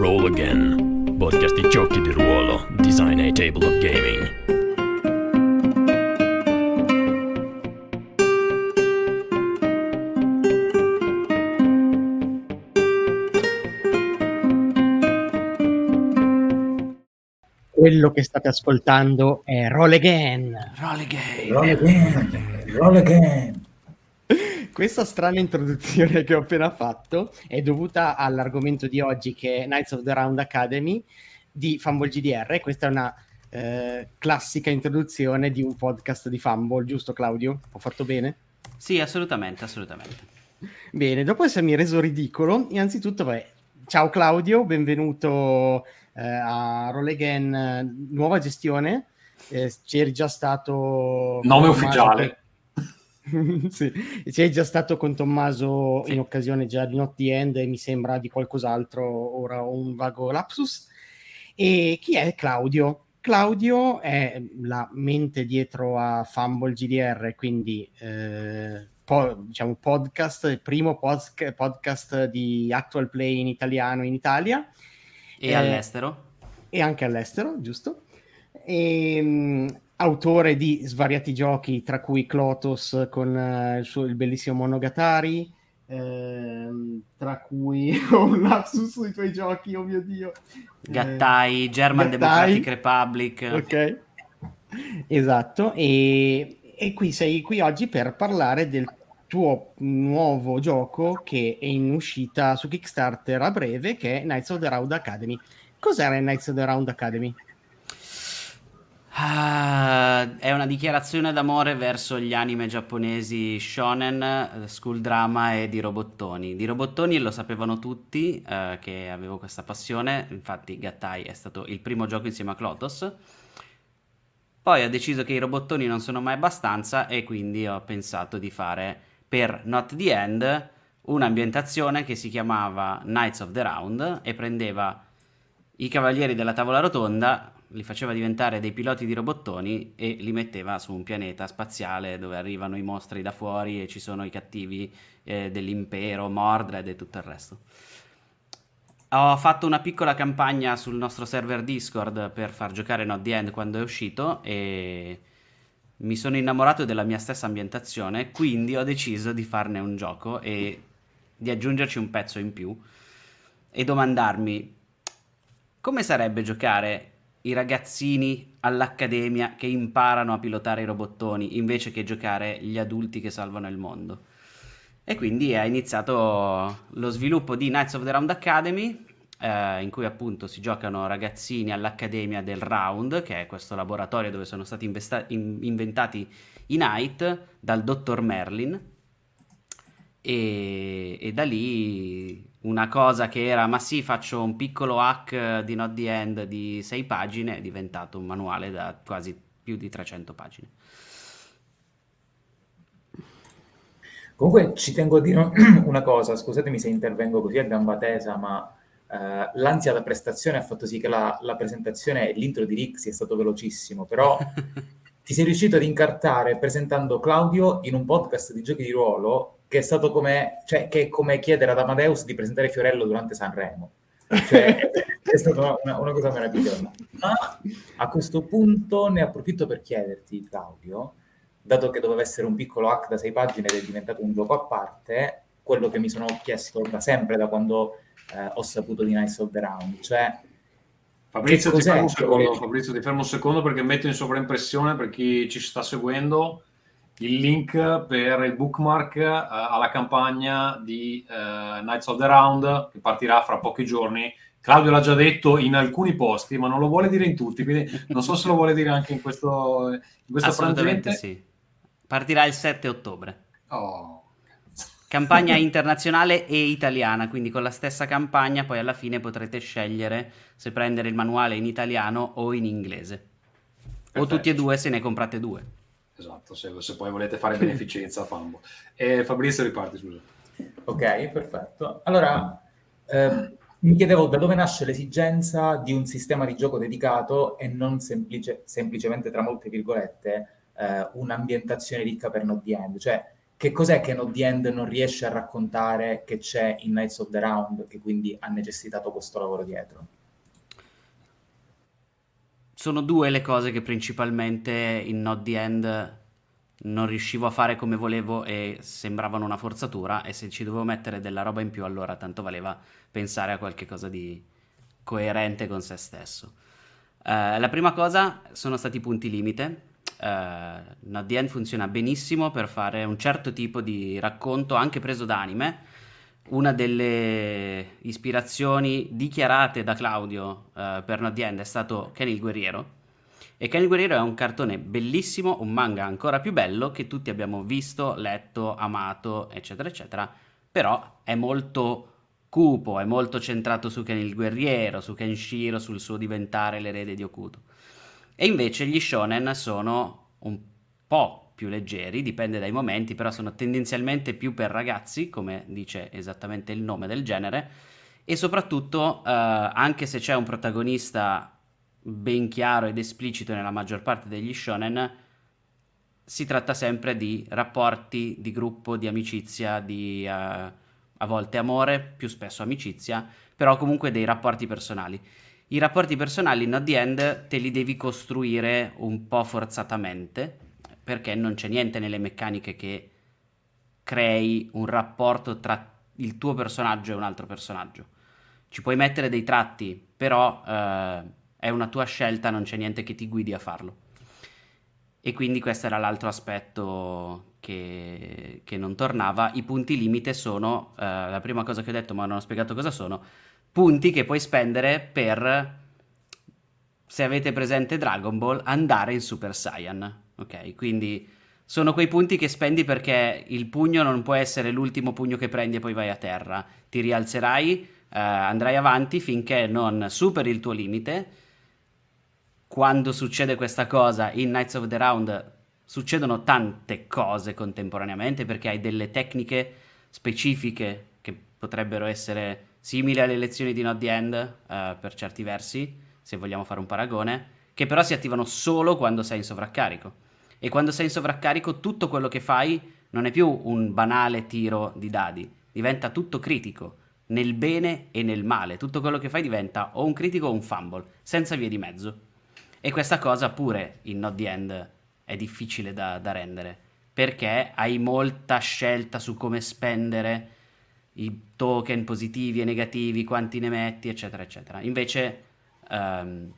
Roll Again, podcast di giochi di ruolo, design e tabletop gaming. Quello che state ascoltando è Roll Again. Roll again. Roll again, roll again. Questa strana introduzione che ho appena fatto è dovuta all'argomento di oggi che è Knights of the Round Academy di Fumble GDR. Questa è una eh, classica introduzione di un podcast di Fumble, giusto Claudio? Ho fatto bene? Sì, assolutamente, assolutamente. Bene, dopo essermi reso ridicolo, innanzitutto, vabbè, ciao Claudio, benvenuto eh, a Roll Again, eh, nuova gestione. Eh, c'eri già stato... Nome ufficiale. che- sì, c'è già stato con Tommaso in occasione già di Not the End e mi sembra di qualcos'altro, ora ho un vago lapsus. E chi è Claudio? Claudio è la mente dietro a Fumble GDR, quindi eh, po- diciamo podcast, il primo podca- podcast di actual play in italiano in Italia E Eh, all'estero? e anche all'estero, giusto? E, mh, autore di svariati giochi, tra cui Clotos con eh, il suo il bellissimo Monogatari, ehm, tra cui ho un lapsus sui tuoi giochi, oh mio Dio. Gattai, German Gattai. Democratic Republic. Eh, Ok, esatto. E, e qui sei qui oggi per parlare del tuo nuovo gioco che è in uscita su Kickstarter a breve, che è Knights of the Round Academy. Cos'era Knights of the Round Academy? Ah, è una dichiarazione d'amore verso gli anime giapponesi shonen, eh, school drama e di robottoni. Di robottoni lo sapevano tutti eh, che avevo questa passione, infatti Gattai è stato il primo gioco insieme a Clotos. Poi ho deciso che i robottoni non sono mai abbastanza e quindi ho pensato di fare per Not the End un'ambientazione che si chiamava Knights of the Round e prendeva i cavalieri della tavola rotonda, li faceva diventare dei piloti di robottoni e li metteva su un pianeta spaziale dove arrivano i mostri da fuori e ci sono i cattivi eh, dell'impero, Mordred e tutto il resto. Ho fatto una piccola campagna sul nostro server Discord per far giocare Not the End quando è uscito e mi sono innamorato della mia stessa ambientazione, quindi ho deciso di farne un gioco e di aggiungerci un pezzo in più e domandarmi come sarebbe giocare i ragazzini all'accademia che imparano a pilotare i robottoni invece che giocare gli adulti che salvano il mondo. E quindi è iniziato lo sviluppo di Knights of the Round Academy, eh, in cui appunto si giocano ragazzini all'Accademia del Round, che è questo laboratorio dove sono stati investa- in- inventati i Knight dal dottor Merlin. E, e da lì una cosa che era, ma sì, faccio un piccolo hack di Not the End di 6 pagine, è diventato un manuale da quasi più di 300 pagine. Comunque ci tengo a dire una cosa, scusatemi se intervengo così a gamba tesa, ma eh, l'ansia da prestazione ha fatto sì che la, la presentazione e l'intro di Rick sia stato velocissimo, però ti sei riuscito ad incartare presentando Claudio in un podcast di giochi di ruolo che è stato come, cioè, che è come chiedere ad Amadeus di presentare Fiorello durante Sanremo. Cioè, è stata una, una cosa meravigliosa. Ma a questo punto ne approfitto per chiederti, Claudio, dato che doveva essere un piccolo hack da sei pagine ed è diventato un gioco a parte, quello che mi sono chiesto da sempre, da quando eh, ho saputo di Nice of the Round, cioè Fabrizio, ti fermo un secondo, Fabrizio, ti fermo un secondo perché metto in sovraimpressione per chi ci sta seguendo il link per il bookmark eh, alla campagna di eh, Knights of the Round che partirà fra pochi giorni. Claudio l'ha già detto in alcuni posti, ma non lo vuole dire in tutti, quindi non so se lo vuole dire anche in questo, in questo Assolutamente frangente. sì. Partirà il 7 ottobre. Oh. Campagna internazionale e italiana, quindi con la stessa campagna poi alla fine potrete scegliere se prendere il manuale in italiano o in inglese. O Perfetto. tutti e due se ne comprate due. Esatto, se, se poi volete fare beneficenza a Fambo. E Fabrizio riparti, scusa. Ok, perfetto. Allora, eh, mi chiedevo da dove nasce l'esigenza di un sistema di gioco dedicato e non semplice- semplicemente, tra molte virgolette, eh, un'ambientazione ricca per Not the End. Cioè, che cos'è che No The End non riesce a raccontare che c'è in Knights of the Round, che quindi ha necessitato questo lavoro dietro? Sono due le cose che principalmente in Not The End non riuscivo a fare come volevo e sembravano una forzatura e se ci dovevo mettere della roba in più allora tanto valeva pensare a qualcosa di coerente con se stesso. Uh, la prima cosa sono stati i punti limite, Uh, Not The End funziona benissimo per fare un certo tipo di racconto anche preso da anime. Una delle ispirazioni dichiarate da Claudio uh, per End è stato Kenny il Guerriero. E Kenny il Guerriero è un cartone bellissimo, un manga ancora più bello che tutti abbiamo visto, letto, amato, eccetera, eccetera. Però è molto cupo, è molto centrato su Kenny il Guerriero, su Kenshiro, sul suo diventare l'erede di Okuto. E invece gli shonen sono un po' più leggeri, dipende dai momenti, però sono tendenzialmente più per ragazzi, come dice esattamente il nome del genere, e soprattutto, eh, anche se c'è un protagonista ben chiaro ed esplicito nella maggior parte degli shonen, si tratta sempre di rapporti di gruppo, di amicizia, di uh, a volte amore, più spesso amicizia, però comunque dei rapporti personali. I rapporti personali in The End te li devi costruire un po' forzatamente, perché non c'è niente nelle meccaniche che crei un rapporto tra il tuo personaggio e un altro personaggio. Ci puoi mettere dei tratti, però eh, è una tua scelta, non c'è niente che ti guidi a farlo. E quindi questo era l'altro aspetto che, che non tornava. I punti limite sono, eh, la prima cosa che ho detto ma non ho spiegato cosa sono, punti che puoi spendere per, se avete presente Dragon Ball, andare in Super Saiyan. Ok, quindi sono quei punti che spendi perché il pugno non può essere l'ultimo pugno che prendi e poi vai a terra. Ti rialzerai, eh, andrai avanti finché non superi il tuo limite. Quando succede questa cosa in Knights of the Round succedono tante cose contemporaneamente perché hai delle tecniche specifiche che potrebbero essere simile alle lezioni di Not The End uh, per certi versi, se vogliamo fare un paragone, che però si attivano solo quando sei in sovraccarico. E quando sei in sovraccarico tutto quello che fai non è più un banale tiro di dadi, diventa tutto critico, nel bene e nel male. Tutto quello che fai diventa o un critico o un fumble, senza vie di mezzo. E questa cosa pure in Not The End è difficile da, da rendere, perché hai molta scelta su come spendere i token positivi e negativi, quanti ne metti, eccetera, eccetera. Invece, ehm,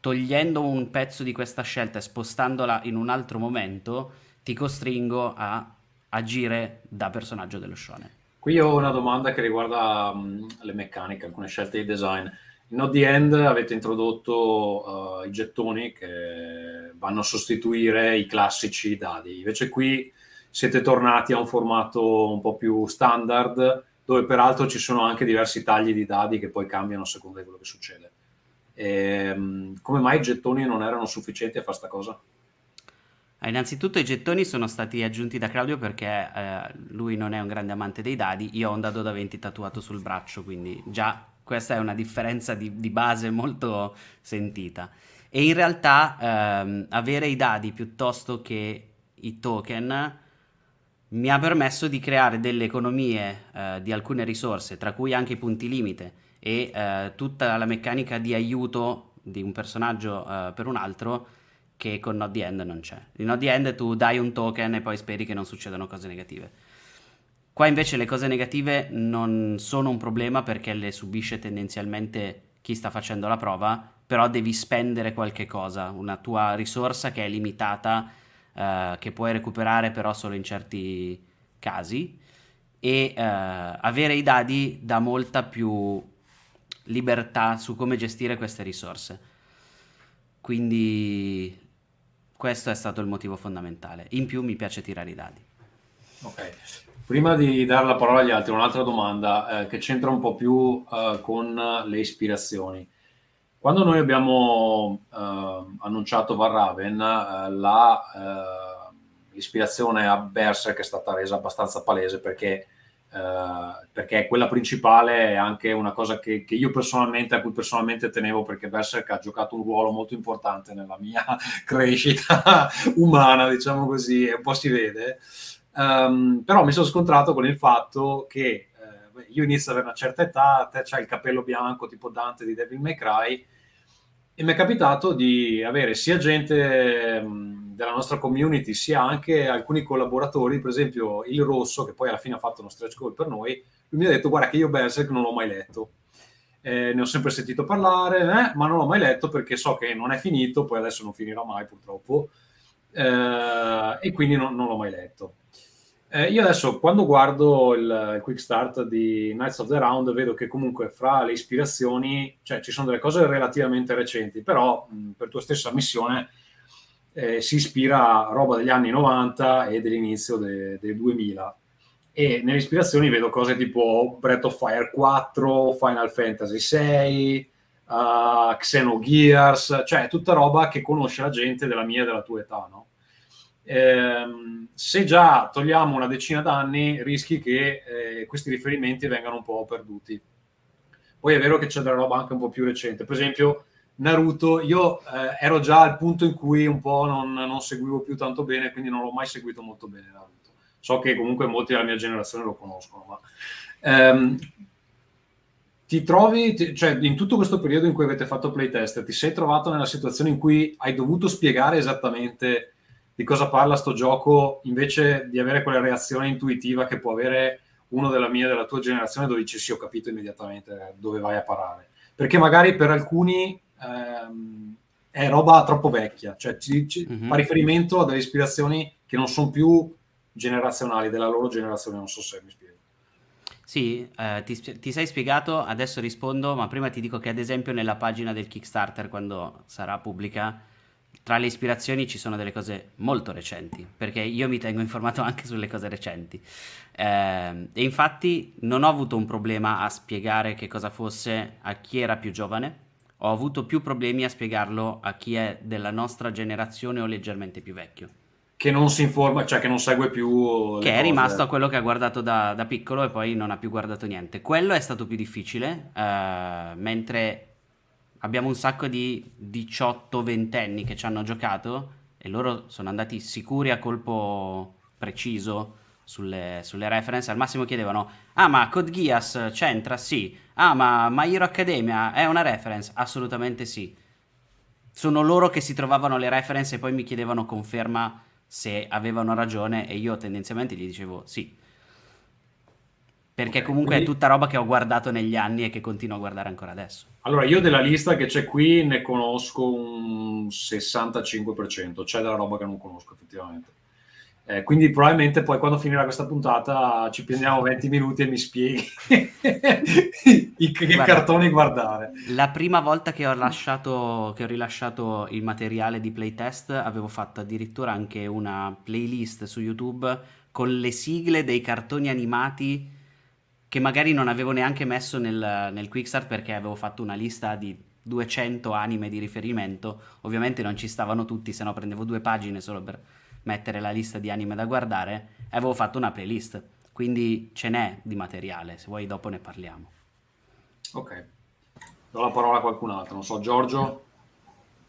togliendo un pezzo di questa scelta e spostandola in un altro momento, ti costringo a agire da personaggio dello shonen. Qui ho una domanda che riguarda um, le meccaniche, alcune scelte di design. In Not The End avete introdotto uh, i gettoni che vanno a sostituire i classici dadi, invece qui siete tornati a un formato un po' più standard dove peraltro ci sono anche diversi tagli di dadi che poi cambiano a seconda di quello che succede. Ehm, come mai i gettoni non erano sufficienti a fare questa cosa? Ah, innanzitutto i gettoni sono stati aggiunti da Claudio perché eh, lui non è un grande amante dei dadi, io ho un dado da 20 tatuato sul braccio, quindi già questa è una differenza di, di base molto sentita. E in realtà ehm, avere i dadi piuttosto che i token mi ha permesso di creare delle economie eh, di alcune risorse, tra cui anche i punti limite e eh, tutta la meccanica di aiuto di un personaggio eh, per un altro che con Not The End non c'è. In Not The End tu dai un token e poi speri che non succedano cose negative. Qua invece le cose negative non sono un problema perché le subisce tendenzialmente chi sta facendo la prova, però devi spendere qualche cosa, una tua risorsa che è limitata eh, che puoi recuperare però solo in certi casi e uh, avere i dadi dà molta più libertà su come gestire queste risorse. Quindi questo è stato il motivo fondamentale. In più mi piace tirare i dadi. Ok. Prima di dare la parola agli altri, un'altra domanda eh, che c'entra un po' più eh, con le ispirazioni. Quando noi abbiamo eh, annunciato Varraven, eh, la, eh, l'ispirazione a Berserk è stata resa abbastanza palese perché, eh, perché quella principale è anche una cosa che, che, io personalmente, a cui personalmente tenevo perché Berserk ha giocato un ruolo molto importante nella mia crescita umana, diciamo così, e un po' si vede. Um, però mi sono scontrato con il fatto che eh, io inizio ad avere una certa età, te c'hai il capello bianco tipo Dante di Devil May Cry e mi è capitato di avere sia gente mh, della nostra community sia anche alcuni collaboratori, per esempio il Rosso che poi alla fine ha fatto uno stretch goal per noi, lui mi ha detto guarda che io Berserk non l'ho mai letto. Eh, ne ho sempre sentito parlare, eh, ma non l'ho mai letto perché so che non è finito, poi adesso non finirà mai purtroppo, eh, e quindi non, non l'ho mai letto. Eh, io adesso quando guardo il, il, quick start di Knights of the Round vedo che comunque fra le ispirazioni, cioè ci sono delle cose relativamente recenti, però mh, per tua stessa missione eh, si ispira a roba degli anni 90 e dell'inizio de, del 2000. E nelle ispirazioni vedo cose tipo Breath of Fire 4, Final Fantasy 6, uh, Xenogears, cioè tutta roba che conosce la gente della mia e della tua età, no? Ehm, se già togliamo una decina d'anni, rischi che eh, questi riferimenti vengano un po' perduti. Poi è vero che c'è della roba anche un po' più recente. Per esempio, Naruto, io eh, ero già al punto in cui un po' non, non, seguivo più tanto bene, quindi non l'ho mai seguito molto bene Naruto. So che comunque molti della mia generazione lo conoscono, ma ehm, ti trovi, ti, cioè in tutto questo periodo in cui avete fatto playtest, ti sei trovato nella situazione in cui hai dovuto spiegare esattamente di cosa parla sto gioco invece di avere quella reazione intuitiva che può avere uno della mia della tua generazione dove dici sì ho capito immediatamente dove vai a parare perché magari per alcuni ehm, è roba troppo vecchia cioè ci, ci, mm-hmm. fa riferimento a delle ispirazioni che non sono più generazionali della loro generazione non so se mi spiego sì, eh, ti, ti, sei spiegato, adesso rispondo, ma prima ti dico che ad esempio nella pagina del Kickstarter, quando sarà pubblica, tra le ispirazioni ci sono delle cose molto recenti, perché io mi tengo informato anche sulle cose recenti. Eh, e infatti non ho avuto un problema a spiegare che cosa fosse a chi era più giovane, ho avuto più problemi a spiegarlo a chi è della nostra generazione o leggermente più vecchio. Che non si informa, cioè che non segue più. Che è rimasto a quello che ha guardato da, da, piccolo e poi non ha più guardato niente. Quello è stato più difficile, eh, mentre abbiamo un sacco di 18-20 anni che ci hanno giocato e loro sono andati sicuri a colpo preciso sulle, sulle reference. Al massimo chiedevano: Ah, ma Code Geass c'entra? Sì. Ah, ma My Hero Academia è una reference? Assolutamente sì. Sono loro che si trovavano le reference e poi mi chiedevano conferma se avevano ragione e io tendenzialmente gli dicevo sì. Perché comunque quindi... è tutta roba che ho guardato negli anni e che continuo a guardare ancora adesso. Allora, io della lista che c'è qui ne conosco un 65%, c'è della roba che non conosco effettivamente. Eh, quindi probabilmente poi quando finirà questa puntata ci prendiamo 20 minuti e mi spieghi i, che Guarda, cartoni guardare. La prima volta che ho, lasciato, che ho rilasciato il materiale di playtest avevo fatto addirittura anche una playlist su YouTube con le sigle dei cartoni animati che magari non avevo neanche messo nel, nel Quickstart perché avevo fatto una lista di 200 anime di riferimento. Ovviamente non ci stavano tutti, se no prendevo due pagine solo per mettere la lista di anime da guardare e avevo fatto una playlist. Quindi ce n'è di materiale, se vuoi dopo ne parliamo. Ok. Do la parola a qualcun altro, non so, Giorgio,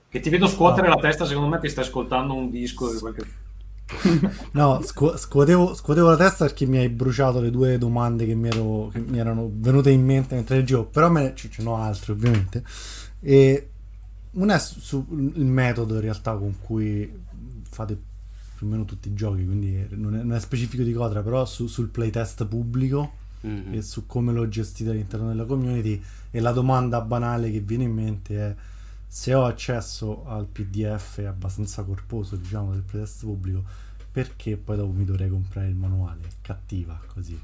che ti vedo scuotere no. la testa, secondo me ti stai ascoltando un disco di qualche no, scu- scuotevo, scuotevo, la testa perché mi hai bruciato le due domande che mi, ero, che mi erano venute in mente mentre leggevo, però me ne, ce ne ho altre ovviamente. E una è sul su metodo in realtà con cui fate più o meno tutti i giochi, quindi non è, non è specifico di Cotra, però su, sul playtest pubblico mm-hmm. e su come lo gestite all'interno della community. E la domanda banale che viene in mente è se ho accesso al PDF abbastanza corposo, diciamo, del playtest pubblico, perché poi dopo mi dovrei comprare il manuale? Cattiva così.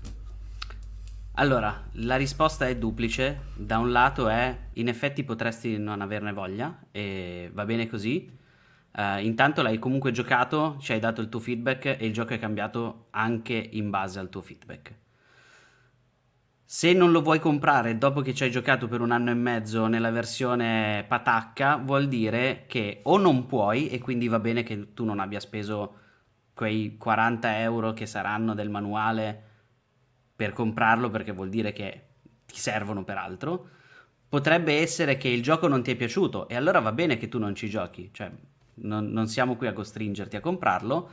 Allora, la risposta è duplice. Da un lato è in effetti potresti non averne voglia e va bene così. Uh, intanto l'hai comunque giocato, ci hai dato il tuo feedback e il gioco è cambiato anche in base al tuo feedback. Se non lo vuoi comprare dopo che ci hai giocato per un anno e mezzo nella versione patacca, vuol dire che o non puoi e quindi va bene che tu non abbia speso quei 40 euro che saranno del manuale per comprarlo perché vuol dire che ti servono per altro. Potrebbe essere che il gioco non ti è piaciuto e allora va bene che tu non ci giochi, cioè non, non siamo qui a costringerti a comprarlo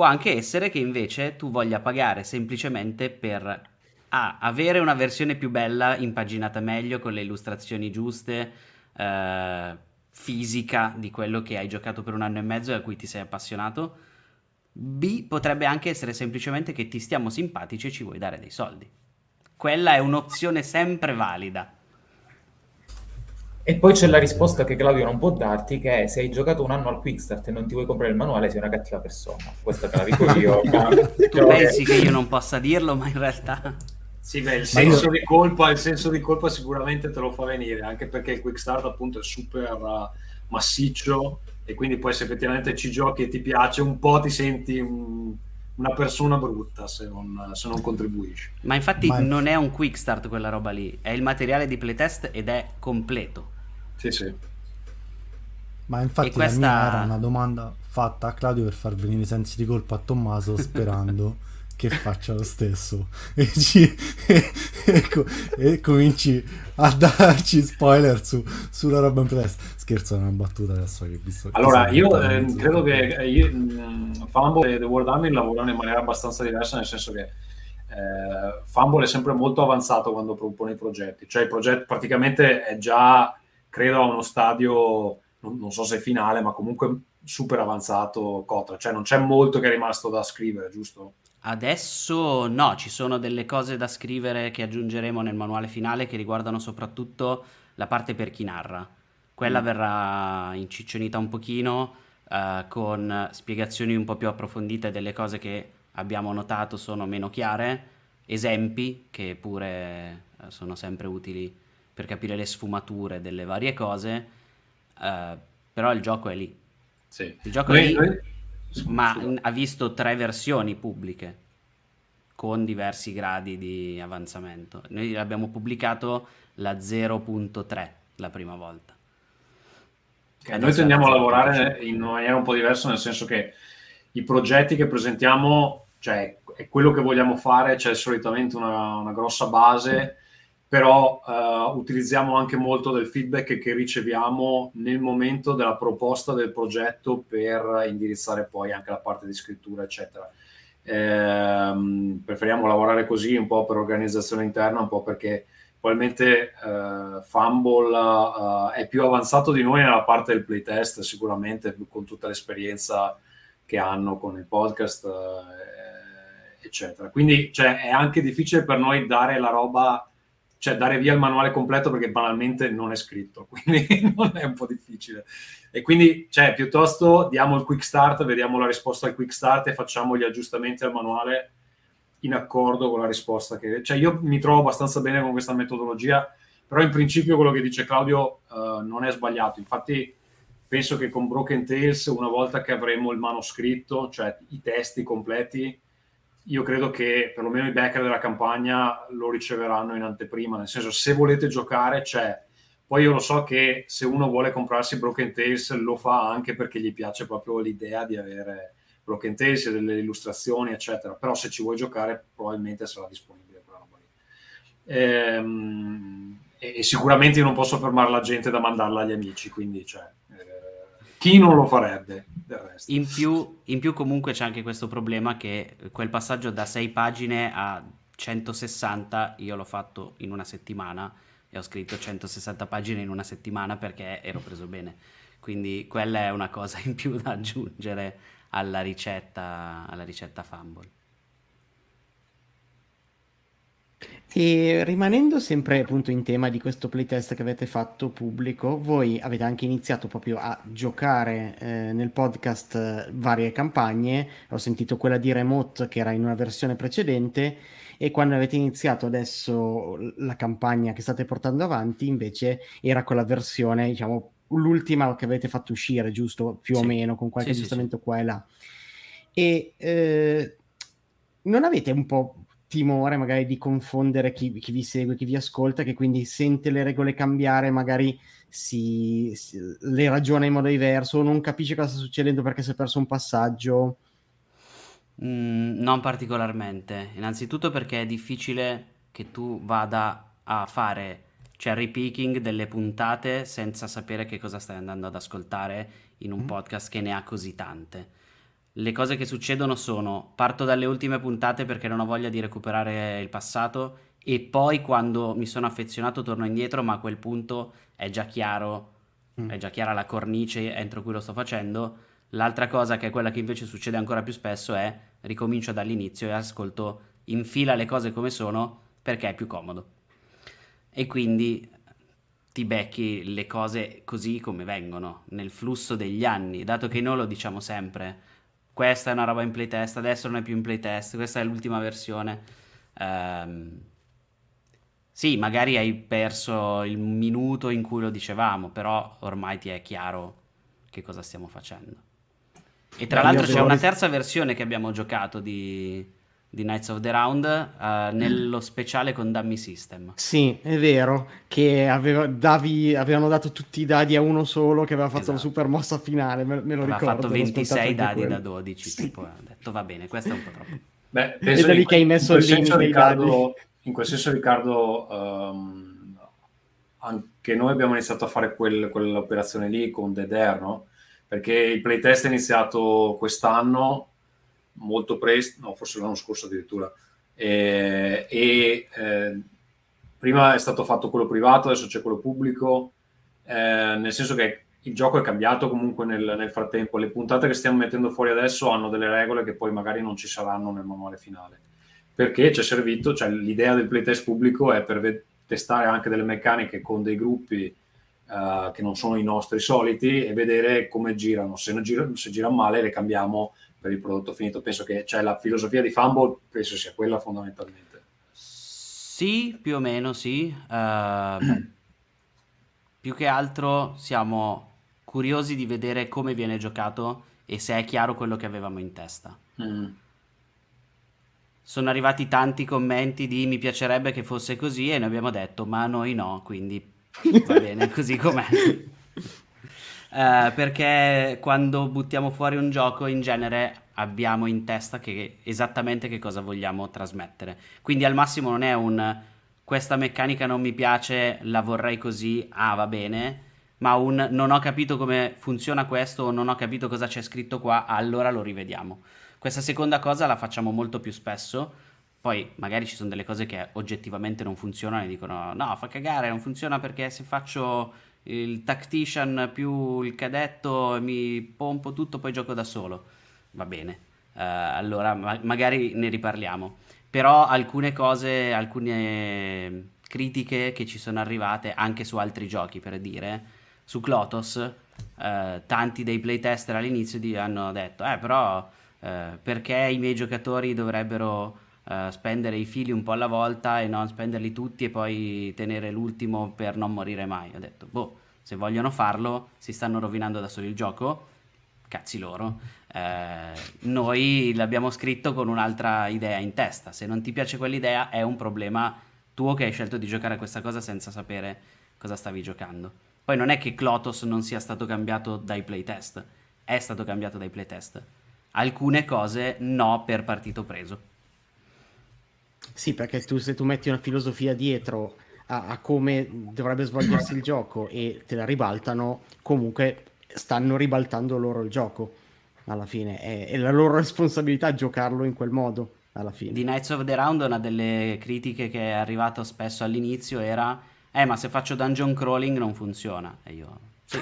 Può anche essere che invece tu voglia pagare semplicemente per A. avere una versione più bella, impaginata meglio, con le illustrazioni giuste, eh, fisica di quello che hai giocato per un anno e mezzo e a cui ti sei appassionato. B. potrebbe anche essere semplicemente che ti stiamo simpatici e ci vuoi dare dei soldi. Quella è un'opzione sempre valida. E poi c'è la risposta che Claudio non può darti, che è se hai giocato un anno al Quickstart e non ti vuoi comprare il manuale, sei una cattiva persona. Questa te la dico io. tu pensi che io non possa dirlo, ma in realtà... Sì, beh, il senso, io... di colpa, il senso di colpa sicuramente te lo fa venire, anche perché il Quickstart appunto è super uh, massiccio e quindi poi se effettivamente ci giochi e ti piace un po' ti senti un una persona brutta se non, se non contribuisci. Ma infatti Ma non è un quick start quella roba lì, è il materiale di playtest ed è completo. Sì, sì. Ma infatti questa... la mia era una domanda fatta a Claudio per far venire i sensi di colpa a Tommaso sperando che faccia lo stesso. E, ci, e, e, e, cominci a darci spoiler su, sulla roba in press. Scherzo è una battuta adesso che visto allora io eh, credo che eh, io, mm, Fumble e The World Army lavorano in maniera abbastanza diversa nel senso che eh, Fumble è sempre molto avanzato quando propone i progetti. Cioè il progetto praticamente è già credo a uno stadio non, non so se finale ma comunque super avanzato Cotra. Cioè non c'è molto che è rimasto da scrivere giusto? Adesso no, ci sono delle cose da scrivere che aggiungeremo nel manuale finale che riguardano soprattutto la parte per chi narra. Quella mm. verrà inciccionita un pochino eh, con spiegazioni un po' più approfondite delle cose che abbiamo notato sono meno chiare, esempi che pure eh, sono sempre utili per capire le sfumature delle varie cose, eh, però il gioco è lì. Sì. Il gioco noi, è lì. Noi ma ha visto tre versioni pubbliche con diversi gradi di avanzamento. Noi abbiamo pubblicato la 0.3 la prima volta. Okay, noi tendiamo a lavorare in maniera un po' diversa, nel senso che i progetti che presentiamo, cioè è quello che vogliamo fare, c'è solitamente una, una grossa base però uh, utilizziamo anche molto del feedback che riceviamo nel momento della proposta del progetto per indirizzare poi anche la parte di scrittura, eccetera. Eh, preferiamo lavorare così un po' per organizzazione interna, un po' perché probabilmente uh, Fumble uh, è più avanzato di noi nella parte del playtest, sicuramente con tutta l'esperienza che hanno con il podcast, eccetera. Quindi cioè, è anche difficile per noi dare la roba cioè dare via il manuale completo perché banalmente non è scritto, quindi non è un po' difficile. E quindi, cioè, piuttosto diamo il quick start, vediamo la risposta al quick start e facciamo gli aggiustamenti al manuale in accordo con la risposta che... Cioè, io mi trovo abbastanza bene con questa metodologia, però in principio quello che dice Claudio uh, non è sbagliato. Infatti penso che con Broken Tales, una volta che avremo il manoscritto, cioè i testi completi, io credo che perlomeno i backer della campagna lo riceveranno in anteprima, nel senso se volete giocare c'è. Poi io lo so che se uno vuole comprarsi Broken Tales lo fa anche perché gli piace proprio l'idea di avere Broken Tales delle illustrazioni, eccetera. Però se ci vuoi giocare probabilmente sarà disponibile quella roba lì. Ehm, e, e, sicuramente io non posso fermare la gente da mandarla agli amici, quindi cioè, chi non lo farebbe? In più, in più comunque c'è anche questo problema che quel passaggio da 6 pagine a 160 io l'ho fatto in una settimana e ho scritto 160 pagine in una settimana perché ero preso bene. Quindi quella è una cosa in più da aggiungere alla ricetta, alla ricetta Fumble. E rimanendo sempre appunto in tema di questo playtest che avete fatto pubblico, voi avete anche iniziato proprio a giocare eh, nel podcast eh, varie campagne, ho sentito quella di Remote che era in una versione precedente e quando avete iniziato adesso la campagna che state portando avanti invece era con la versione, diciamo, l'ultima che avete fatto uscire, giusto? Più sì. o meno, con qualche sì, aggiustamento sì, qua e là. E eh, non avete un po' timore magari di confondere chi, chi, vi segue, chi vi ascolta, che quindi sente le regole cambiare, magari si, si, le ragiona in modo diverso o non capisce cosa sta succedendo perché si è perso un passaggio? Mm, non particolarmente. Innanzitutto perché è difficile che tu vada a fare cherry picking delle puntate senza sapere che cosa stai andando ad ascoltare in un mm. podcast che ne ha così tante. Le cose che succedono sono parto dalle ultime puntate perché non ho voglia di recuperare il passato e poi quando mi sono affezionato torno indietro, ma a quel punto è già chiaro, mm. è già chiara la cornice entro cui lo sto facendo. L'altra cosa che è quella che invece succede ancora più spesso è ricomincio dall'inizio e ascolto in fila le cose come sono perché è più comodo. E quindi ti becchi le cose così come vengono, nel flusso degli anni, dato che noi lo diciamo sempre questa è una roba in playtest, adesso non è più in playtest, questa è l'ultima versione. Um, sì, magari hai perso il minuto in cui lo dicevamo, però ormai ti è chiaro che cosa stiamo facendo. E tra l'altro c'è una terza versione che abbiamo giocato di, di Knights of the Round uh, nello speciale con Dummy System. Sì, è vero, che aveva, davi, avevano dato tutti i dadi a uno solo che aveva fatto esatto. la super mossa finale, me, me lo aveva ricordo. Ha fatto 26 dadi da 12, tipo, ha detto va bene, questo è un po' troppo. Beh, penso è da lì che hai messo il limite Riccardo, In quel senso Riccardo, um, anche noi abbiamo iniziato a fare quel, quell'operazione lì con Dead Air, no? Perché il playtest è iniziato quest'anno molto presto, no, forse l'anno scorso addirittura, e, e eh, prima è stato fatto quello privato, adesso c'è quello pubblico, eh, nel senso che il gioco è cambiato comunque nel, nel, frattempo, le puntate che stiamo mettendo fuori adesso hanno delle regole che poi magari non ci saranno nel manuale finale, perché ci è servito, cioè l'idea del playtest pubblico è per ve- testare anche delle meccaniche con dei gruppi Uh, che non sono i nostri soliti e vedere come girano. Se, girano, se girano male le cambiamo per il prodotto finito. Penso che cioè, la filosofia di Fumble penso sia quella fondamentalmente. Sì, più o meno sì. Uh, più che altro siamo curiosi di vedere come viene giocato e se è chiaro quello che avevamo in testa. Mm. Sono arrivati tanti commenti di mi piacerebbe che fosse così e noi abbiamo detto ma noi no, quindi va bene così com'è. Eh, perché quando buttiamo fuori un gioco in genere abbiamo in testa che, esattamente che cosa vogliamo trasmettere. Quindi al massimo non è un questa meccanica non mi piace, la vorrei così, ah va bene, ma un non ho capito come funziona questo o non ho capito cosa c'è scritto qua, allora lo rivediamo. Questa seconda cosa la facciamo molto più spesso. Poi magari ci sono delle cose che oggettivamente non funzionano e dicono no, fa cagare, non funziona perché se faccio il tactician più il cadetto, mi pompo tutto, poi gioco da solo. Va bene, uh, allora ma- magari ne riparliamo. Però alcune cose, alcune critiche che ci sono arrivate anche su altri giochi, per dire, su Clotos, uh, tanti dei playtester all'inizio di- hanno detto, eh però uh, perché i miei giocatori dovrebbero spendere i fili un po' alla volta e non spenderli tutti e poi tenere l'ultimo per non morire mai. Ho detto, boh, se vogliono farlo si stanno rovinando da solo il gioco, cazzi loro. Eh, noi l'abbiamo scritto con un'altra idea in testa. Se non ti piace quell'idea è un problema tuo che hai scelto di giocare a questa cosa senza sapere cosa stavi giocando. Poi non è che Clotos non sia stato cambiato dai playtest, è stato cambiato dai playtest. Alcune cose no per partito preso. Sì, perché tu, se tu metti una filosofia dietro a, a come dovrebbe svolgersi il gioco e te la ribaltano, comunque stanno ribaltando loro il gioco alla fine. È, è, la loro responsabilità giocarlo in quel modo alla fine. Di Knights of the Round una delle critiche che è arrivata spesso all'inizio era eh ma se faccio dungeon crawling non funziona. E io sì,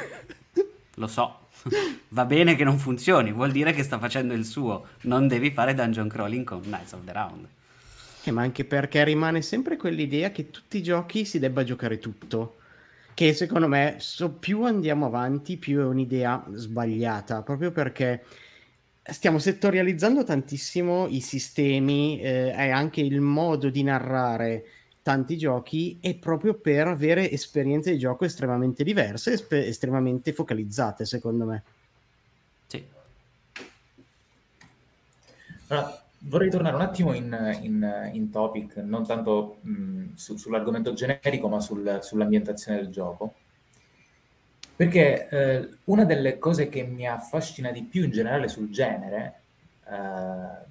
lo so. Va bene che non funzioni, vuol dire che sta facendo il suo. Non devi fare dungeon crawling con Knights of the Round. Eh, ma anche perché rimane sempre quell'idea che tutti i giochi si debba giocare tutto. Che secondo me so, più andiamo avanti, più è un'idea sbagliata, proprio perché stiamo settorializzando tantissimo i sistemi eh, e anche il modo di narrare tanti giochi e proprio per avere esperienze di gioco estremamente diverse, espe- estremamente focalizzate, secondo me. Sì. Allora, Vorrei tornare un attimo in, in, in topic, non tanto mh, su, sull'argomento generico, ma sul, sull'ambientazione del gioco. Perché eh, una delle cose che mi affascina di più in generale sul genere, eh,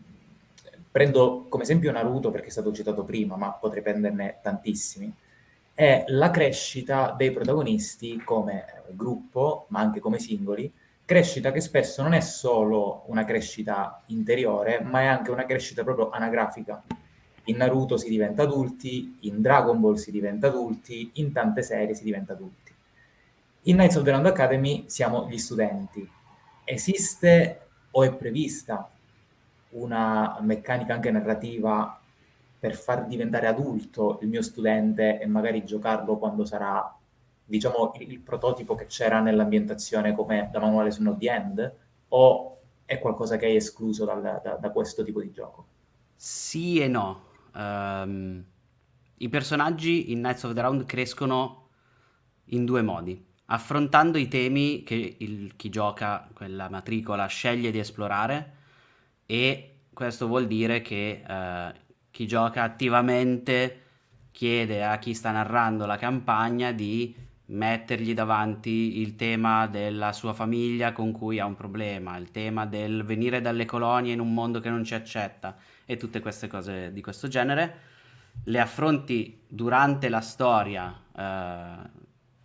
prendo come esempio Naruto perché è stato citato prima, ma potrei prenderne tantissimi, è la crescita dei protagonisti come gruppo, ma anche come singoli, crescita che spesso non è solo una crescita interiore, ma è anche una crescita proprio anagrafica. In Naruto si diventa adulti, in Dragon Ball si diventa adulti, in tante serie si diventa adulti. In Knights of the Round Academy siamo gli studenti. Esiste o è prevista una meccanica anche narrativa per far diventare adulto il mio studente e magari giocarlo quando sarà, diciamo, il, il prototipo che c'era nell'ambientazione come da manuale su Not the End? O è qualcosa che hai escluso dal, da, da questo tipo di gioco? Sì e no. Um, I personaggi in Knights of the Round crescono in due modi, affrontando i temi che il, chi gioca quella matricola sceglie di esplorare e questo vuol dire che uh, chi gioca attivamente chiede a chi sta narrando la campagna di mettergli davanti il tema della sua famiglia con cui ha un problema, il tema del venire dalle colonie in un mondo che non ci accetta, e tutte queste cose di questo genere. Le affronti durante la storia eh,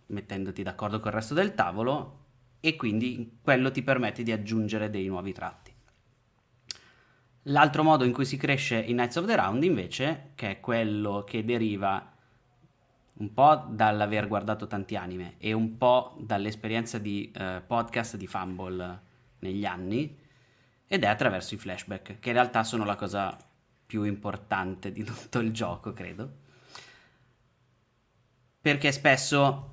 mettendoti d'accordo col resto del tavolo e quindi quello ti permette di aggiungere dei nuovi tratti. L'altro modo in cui si cresce in Knights of the Round invece, che è quello che deriva un po' dall'aver guardato tanti anime e un po' dall'esperienza di eh, podcast di Fumble negli anni, ed è attraverso i flashback, che in realtà sono la cosa più importante di tutto il gioco, credo. Perché spesso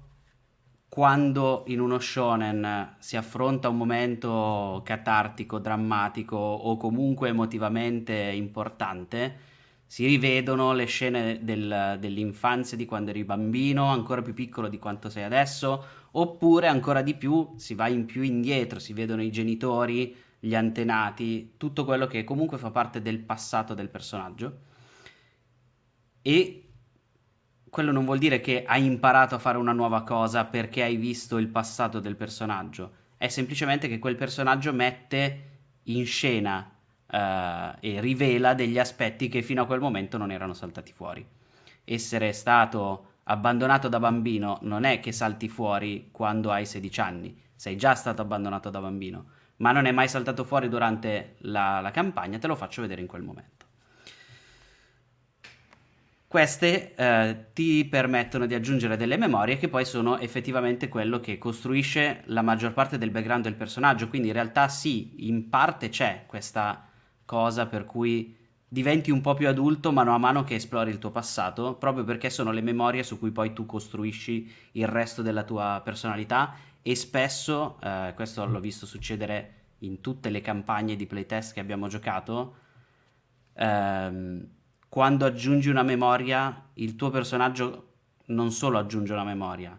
quando in uno shonen si affronta un momento catartico, drammatico o comunque emotivamente importante, si rivedono le scene del, dell'infanzia di quando eri bambino, ancora più piccolo di quanto sei adesso, oppure ancora di più si va in più indietro, si vedono i genitori gli antenati, tutto quello che comunque fa parte del passato del personaggio. E quello non vuol dire che hai imparato a fare una nuova cosa perché hai visto il passato del personaggio, è semplicemente che quel personaggio mette in scena uh, e rivela degli aspetti che fino a quel momento non erano saltati fuori. Essere stato abbandonato da bambino non è che salti fuori quando hai 16 anni, sei già stato abbandonato da bambino ma non è mai saltato fuori durante la, la campagna, te lo faccio vedere in quel momento. Queste eh, ti permettono di aggiungere delle memorie che poi sono effettivamente quello che costruisce la maggior parte del background del personaggio, quindi in realtà sì, in parte c'è questa cosa per cui diventi un po' più adulto mano a mano che esplori il tuo passato, proprio perché sono le memorie su cui poi tu costruisci il resto della tua personalità e spesso, eh, questo l'ho visto succedere in tutte le campagne di playtest che abbiamo giocato, ehm, quando aggiungi una memoria, il tuo personaggio non solo aggiunge una memoria,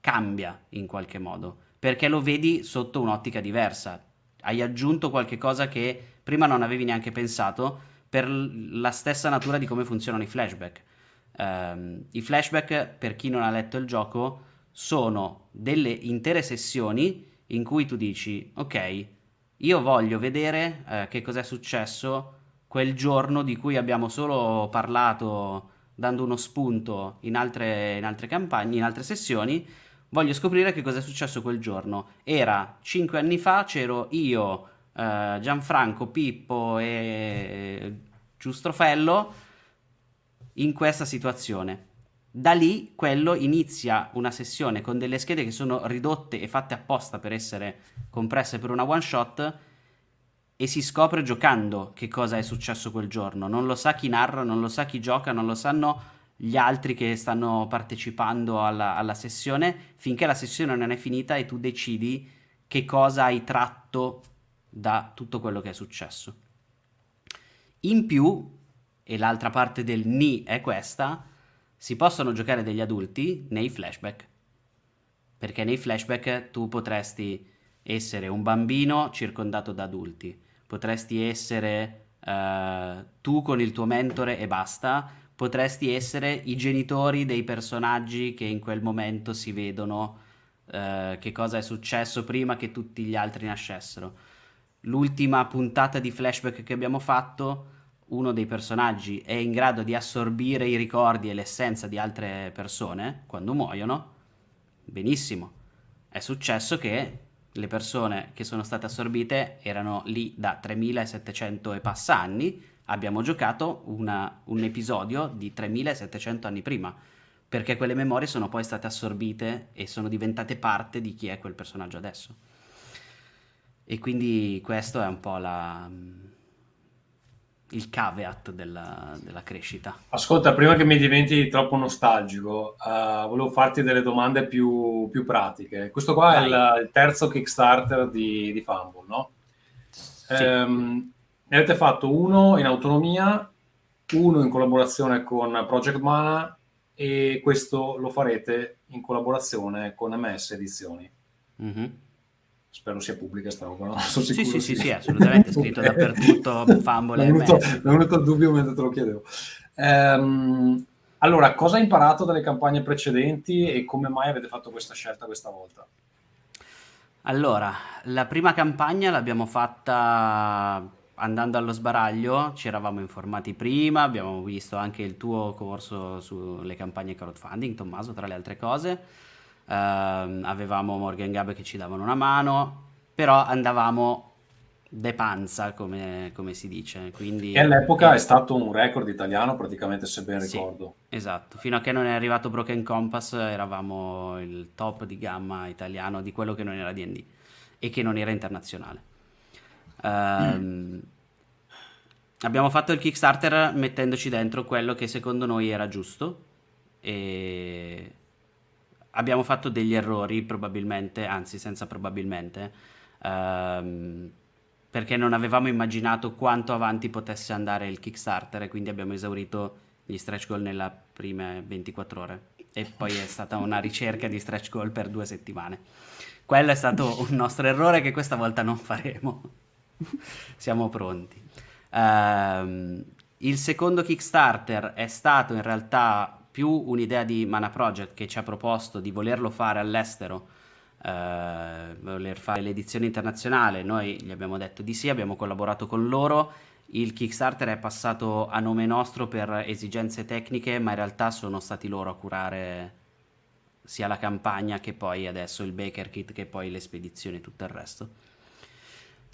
cambia in qualche modo, perché lo vedi sotto un'ottica diversa. Hai aggiunto qualche cosa che prima non avevi neanche pensato per la stessa natura di come funzionano i flashback. Um, I flashback, per chi non ha letto il gioco, sono delle intere sessioni in cui tu dici, ok, io voglio vedere eh, che cos'è successo quel giorno di cui abbiamo solo parlato dando uno spunto in altre, in altre campagne, in altre sessioni, voglio scoprire che cos'è successo quel giorno. Era cinque anni fa, c'ero io, eh, Gianfranco, Pippo e Giustrofello in questa situazione. Da lì quello inizia una sessione con delle schede che sono ridotte e fatte apposta per essere compresse per una one shot e si scopre giocando che cosa è successo quel giorno. Non lo sa chi narra, non lo sa chi gioca, non lo sanno gli altri che stanno partecipando alla, alla sessione finché la sessione non è finita e tu decidi che cosa hai tratto da tutto quello che è successo. In più, e l'altra parte del ni è questa, si possono giocare degli adulti nei flashback. Perché nei flashback tu potresti essere un bambino circondato da adulti, potresti essere uh, tu con il tuo mentore e basta, potresti essere i genitori dei personaggi che in quel momento si vedono uh, che cosa è successo prima che tutti gli altri nascessero. L'ultima puntata di flashback che abbiamo fatto uno dei personaggi è in grado di assorbire i ricordi e l'essenza di altre persone quando muoiono, benissimo. È successo che le persone che sono state assorbite erano lì da 3700 e passa anni, abbiamo giocato una, un episodio di 3700 anni prima, perché quelle memorie sono poi state assorbite e sono diventate parte di chi è quel personaggio adesso. E quindi questo è un po' la, il caveat della, della, crescita. Ascolta, prima che mi diventi troppo nostalgico, uh, volevo farti delle domande più, più pratiche. Questo qua Dai. è il, il, terzo Kickstarter di, di Fumble, no? Sì. Um, ne avete fatto uno in autonomia, uno in collaborazione con Project Mana e questo lo farete in collaborazione con MS Edizioni. Mm-hmm spero sia pubblica sta roba, no? Sono sì, sì, sì, sì, assolutamente, scritto dappertutto, Fumble Mi è venuto il dubbio mentre te lo chiedevo. Ehm, allora, cosa hai imparato dalle campagne precedenti e come mai avete fatto questa scelta questa volta? Allora, la prima campagna l'abbiamo fatta andando allo sbaraglio, ci eravamo informati prima, abbiamo visto anche il tuo corso sulle campagne crowdfunding, Tommaso, tra le altre cose avevamo Morgan Gab che ci davano una mano, però andavamo de panza, come, come si dice. Quindi, e all'epoca eh, è stato un record italiano, praticamente, se ben sì, ricordo. Esatto, fino a che non è arrivato Broken Compass eravamo il top di gamma italiano di quello che non era D&D e che non era internazionale. Um, abbiamo fatto il Kickstarter mettendoci dentro quello che secondo noi era giusto e abbiamo fatto degli errori probabilmente, anzi senza probabilmente, ehm, perché non avevamo immaginato quanto avanti potesse andare il Kickstarter e quindi abbiamo esaurito gli stretch goal nelle prime 24 ore e poi è stata una ricerca di stretch goal per due settimane. Quello è stato un nostro errore che questa volta non faremo. Siamo pronti. Um, il secondo Kickstarter è stato in realtà più un'idea di Mana Project che ci ha proposto di volerlo fare all'estero, eh, voler fare l'edizione internazionale, noi gli abbiamo detto di sì, abbiamo collaborato con loro, il Kickstarter è passato a nome nostro per esigenze tecniche, ma in realtà sono stati loro a curare sia la campagna che poi adesso il Baker Kit che poi le spedizioni e tutto il resto.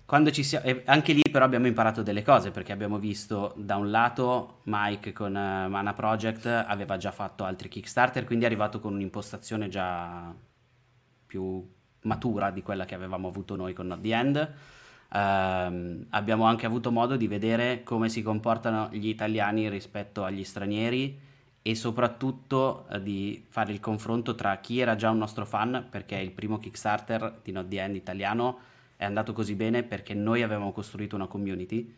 Quando ci siamo, anche lì però abbiamo imparato delle cose perché abbiamo visto da un lato Mike con uh, Mana Project aveva già fatto altri Kickstarter, quindi è arrivato con un'impostazione già più matura di quella che avevamo avuto noi con Not The End. Uh, abbiamo anche avuto modo di vedere come si comportano gli italiani rispetto agli stranieri e soprattutto uh, di fare il confronto tra chi era già un nostro fan, perché il primo Kickstarter di Not The End italiano è andato così bene perché noi avevamo costruito una community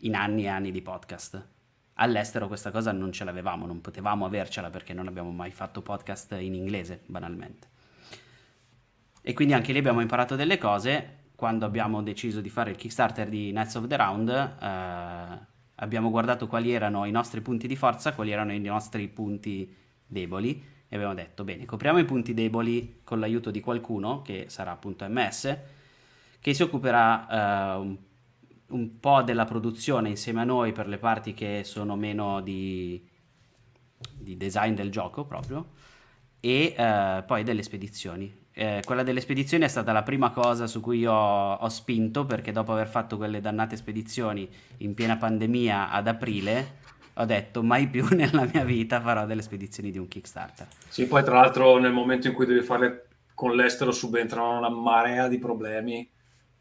in anni e anni di podcast. All'estero questa cosa non ce l'avevamo, non potevamo avercela perché non abbiamo mai fatto podcast in inglese, banalmente. E quindi anche lì abbiamo imparato delle cose. Quando abbiamo deciso di fare il Kickstarter di Knights of the Round, eh, abbiamo guardato quali erano i nostri punti di forza, quali erano i nostri punti deboli e abbiamo detto, bene, copriamo i punti deboli con l'aiuto di qualcuno, che sarà appunto MS, che si occuperà uh, un, un, po' della produzione insieme a noi per le parti che sono meno di, di design del gioco proprio e uh, poi delle spedizioni. Eh, quella delle spedizioni è stata la prima cosa su cui ho, ho, spinto perché dopo aver fatto quelle dannate spedizioni in piena pandemia ad aprile ho detto mai più nella mia vita farò delle spedizioni di un Kickstarter. Sì, poi tra l'altro nel momento in cui devi farle con l'estero subentrano una marea di problemi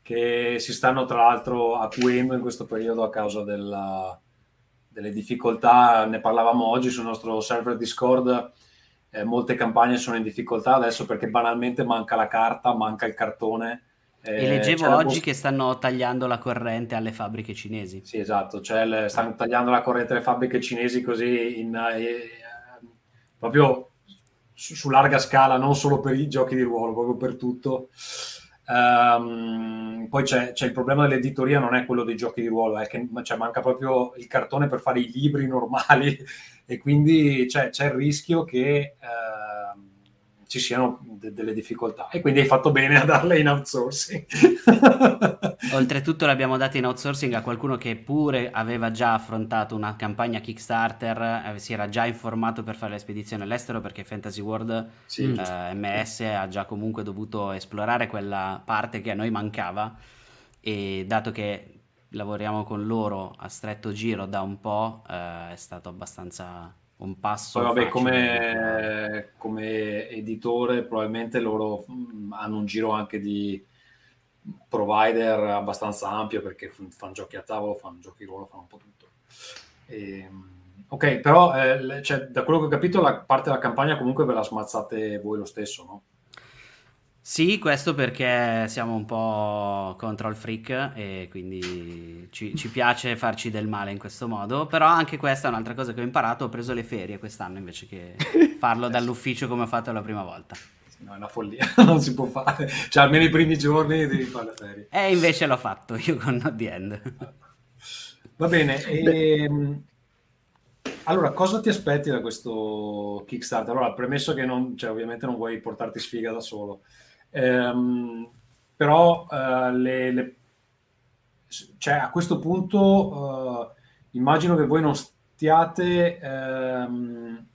che si stanno tra l'altro acuendo in questo periodo a causa della, delle difficoltà. Ne parlavamo oggi sul nostro server Discord. Eh, molte campagne sono in difficoltà adesso perché banalmente manca la carta, manca il cartone. Eh, e leggevo oggi post... che stanno tagliando la corrente alle fabbriche cinesi. Sì, esatto, cioè le, stanno tagliando la corrente alle fabbriche cinesi così in, eh, proprio su, su, larga scala, non solo per i giochi di ruolo, proprio per tutto. Um, poi c'è, c'è, il problema dell'editoria, non è quello dei giochi di ruolo, è che cioè, manca proprio il cartone per fare i libri normali e quindi c'è, c'è il rischio che uh, ci siano de- delle difficoltà. E quindi hai fatto bene a darle in outsourcing. Oltretutto l'abbiamo data in outsourcing a qualcuno che pure aveva già affrontato una campagna Kickstarter, eh, si era già informato per fare le spedizioni all'estero perché Fantasy World Sì, eh, MS ha già comunque dovuto esplorare quella parte che a noi mancava. E dato che lavoriamo con loro a stretto giro da un po', eh, è stato abbastanza un passo. Poi vabbè, come, come editore probabilmente loro mh, hanno un giro anche di provider abbastanza ampio perché fanno giochi a tavolo, fanno giochi ruolo, fanno un po' tutto. Ehm, ok, però eh, cioè, da quello che ho capito la parte della campagna comunque ve la smazzate voi lo stesso, no? Sì, questo perché siamo un po' control freak e quindi ci, ci piace farci del male in questo modo, però anche questa è un'altra cosa che ho imparato, ho preso le ferie quest'anno invece che farlo dall'ufficio come ho fatto la prima volta. No, è una follia, non si può fare. Cioè, almeno i primi giorni devi fare le ferie. E invece l'ho fatto io con Not The End. Va bene, ehm, allora cosa ti aspetti da questo Kickstarter? Allora, premesso che non, cioè, ovviamente non vuoi portarti sfiga da solo, Ehm, però eh, le- le- cioè, a questo punto eh, immagino che voi non stiate, ehm,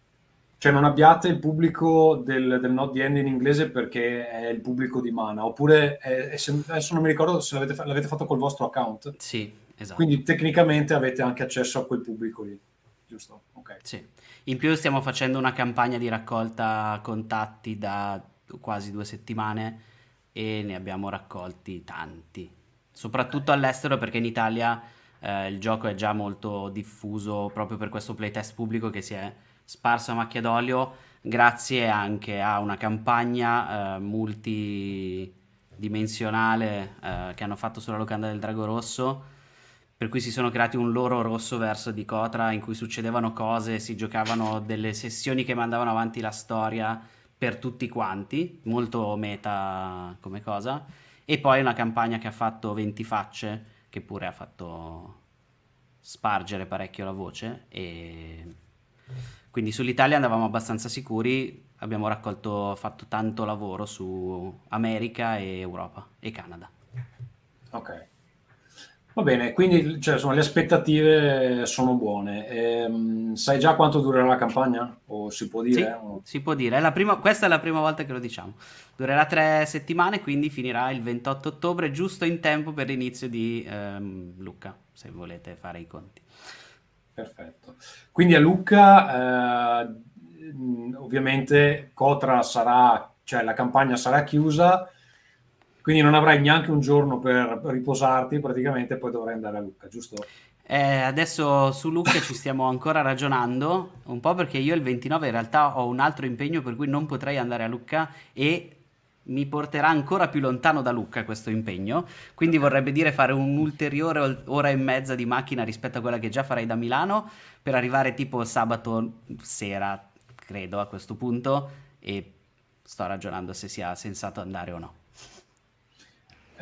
cioè non abbiate il pubblico del, del Not The End in inglese perché è il pubblico di Mana, oppure è- è adesso non mi ricordo se l'avete, l'avete fatto col vostro account. Sì, esatto. Quindi tecnicamente avete anche accesso a quel pubblico lì, giusto? Ok. Sì. In più stiamo facendo una campagna di raccolta contatti da quasi due settimane e ne abbiamo raccolti tanti, soprattutto all'estero perché in Italia eh, il gioco è già molto diffuso proprio per questo playtest pubblico che si è sparso a macchia d'olio grazie anche a una campagna eh, multidimensionale eh, che hanno fatto sulla locanda del Drago Rosso per cui si sono creati un loro rosso verso di Cotra in cui succedevano cose, si giocavano delle sessioni che mandavano avanti la storia per tutti quanti, molto meta come cosa, e poi una campagna che ha fatto 20 facce, che pure ha fatto spargere parecchio la voce, e quindi sull'Italia andavamo abbastanza sicuri, abbiamo raccolto, fatto tanto lavoro su America e Europa e Canada. Ok. Va bene, quindi cioè, insomma, le aspettative sono buone. Ehm, sai già quanto durerà la campagna? O si può Sì, dire? O- si può dire. È la prima- questa è la prima volta che lo diciamo. Durerà tre settimane, quindi finirà il 28 ottobre, giusto in tempo per l'inizio di ehm, Lucca, se volete fare i conti. Perfetto. Quindi a Lucca, eh, ovviamente Cotra sarà, cioè la campagna sarà chiusa, quindi non avrai neanche un giorno per riposarti praticamente, poi dovrai andare a Lucca, giusto? Eh, adesso su Lucca ci stiamo ancora ragionando, un po' perché io il 29 in realtà ho un altro impegno per cui non potrei andare a Lucca e mi porterà ancora più lontano da Lucca questo impegno, quindi vorrebbe dire fare un'ulteriore ora e mezza di macchina rispetto a quella che già farei da Milano per arrivare tipo sabato sera, credo a questo punto, e sto ragionando se sia sensato andare o no.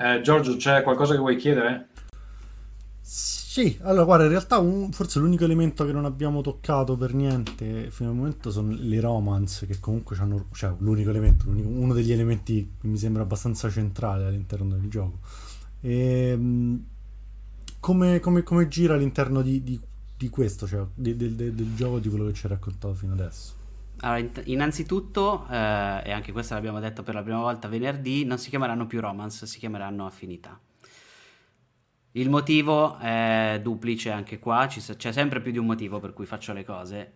Eh, Giorgio, c'è qualcosa che vuoi chiedere? Sì, allora guarda, in realtà un- forse l'unico elemento che non abbiamo toccato per niente fino al momento sono le romance, che comunque hanno, cioè l'unico elemento, l'unico- uno degli elementi che mi sembra abbastanza centrale all'interno del gioco. Ehm, come, come- come gira all'interno di, di- di questo, cioè di- del, del- del gioco, di quello che ci hai raccontato fino adesso? Allora, innanzitutto, eh, e anche questo l'abbiamo detto per la prima volta venerdì, non si chiameranno più romance, si chiameranno affinità. Il motivo è duplice anche qua, ci c'è sempre più di un motivo per cui faccio le cose.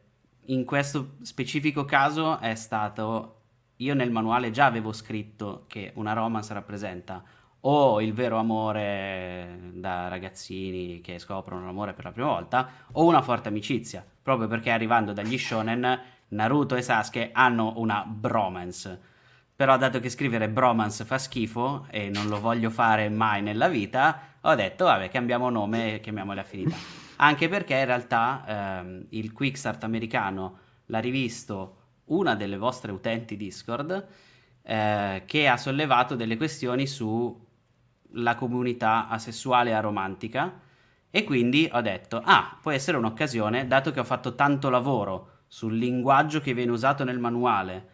In questo specifico caso è stato, io nel manuale già avevo scritto che una romance rappresenta o il vero amore da ragazzini che scoprono l'amore per la prima volta, o una forte amicizia, proprio perché arrivando dagli shonen, Naruto e Sasuke hanno una bromance. Però dato che scrivere bromance fa schifo e non lo voglio fare mai nella vita, ho detto vabbè cambiamo nome e chiamiamole affinità. Anche perché in realtà ehm, il Quickstart americano l'ha rivisto una delle vostre utenti Discord eh, che ha sollevato delle questioni sulla comunità asessuale e aromantica e quindi ho detto ah può essere un'occasione dato che ho fatto tanto lavoro sul linguaggio che viene usato nel manuale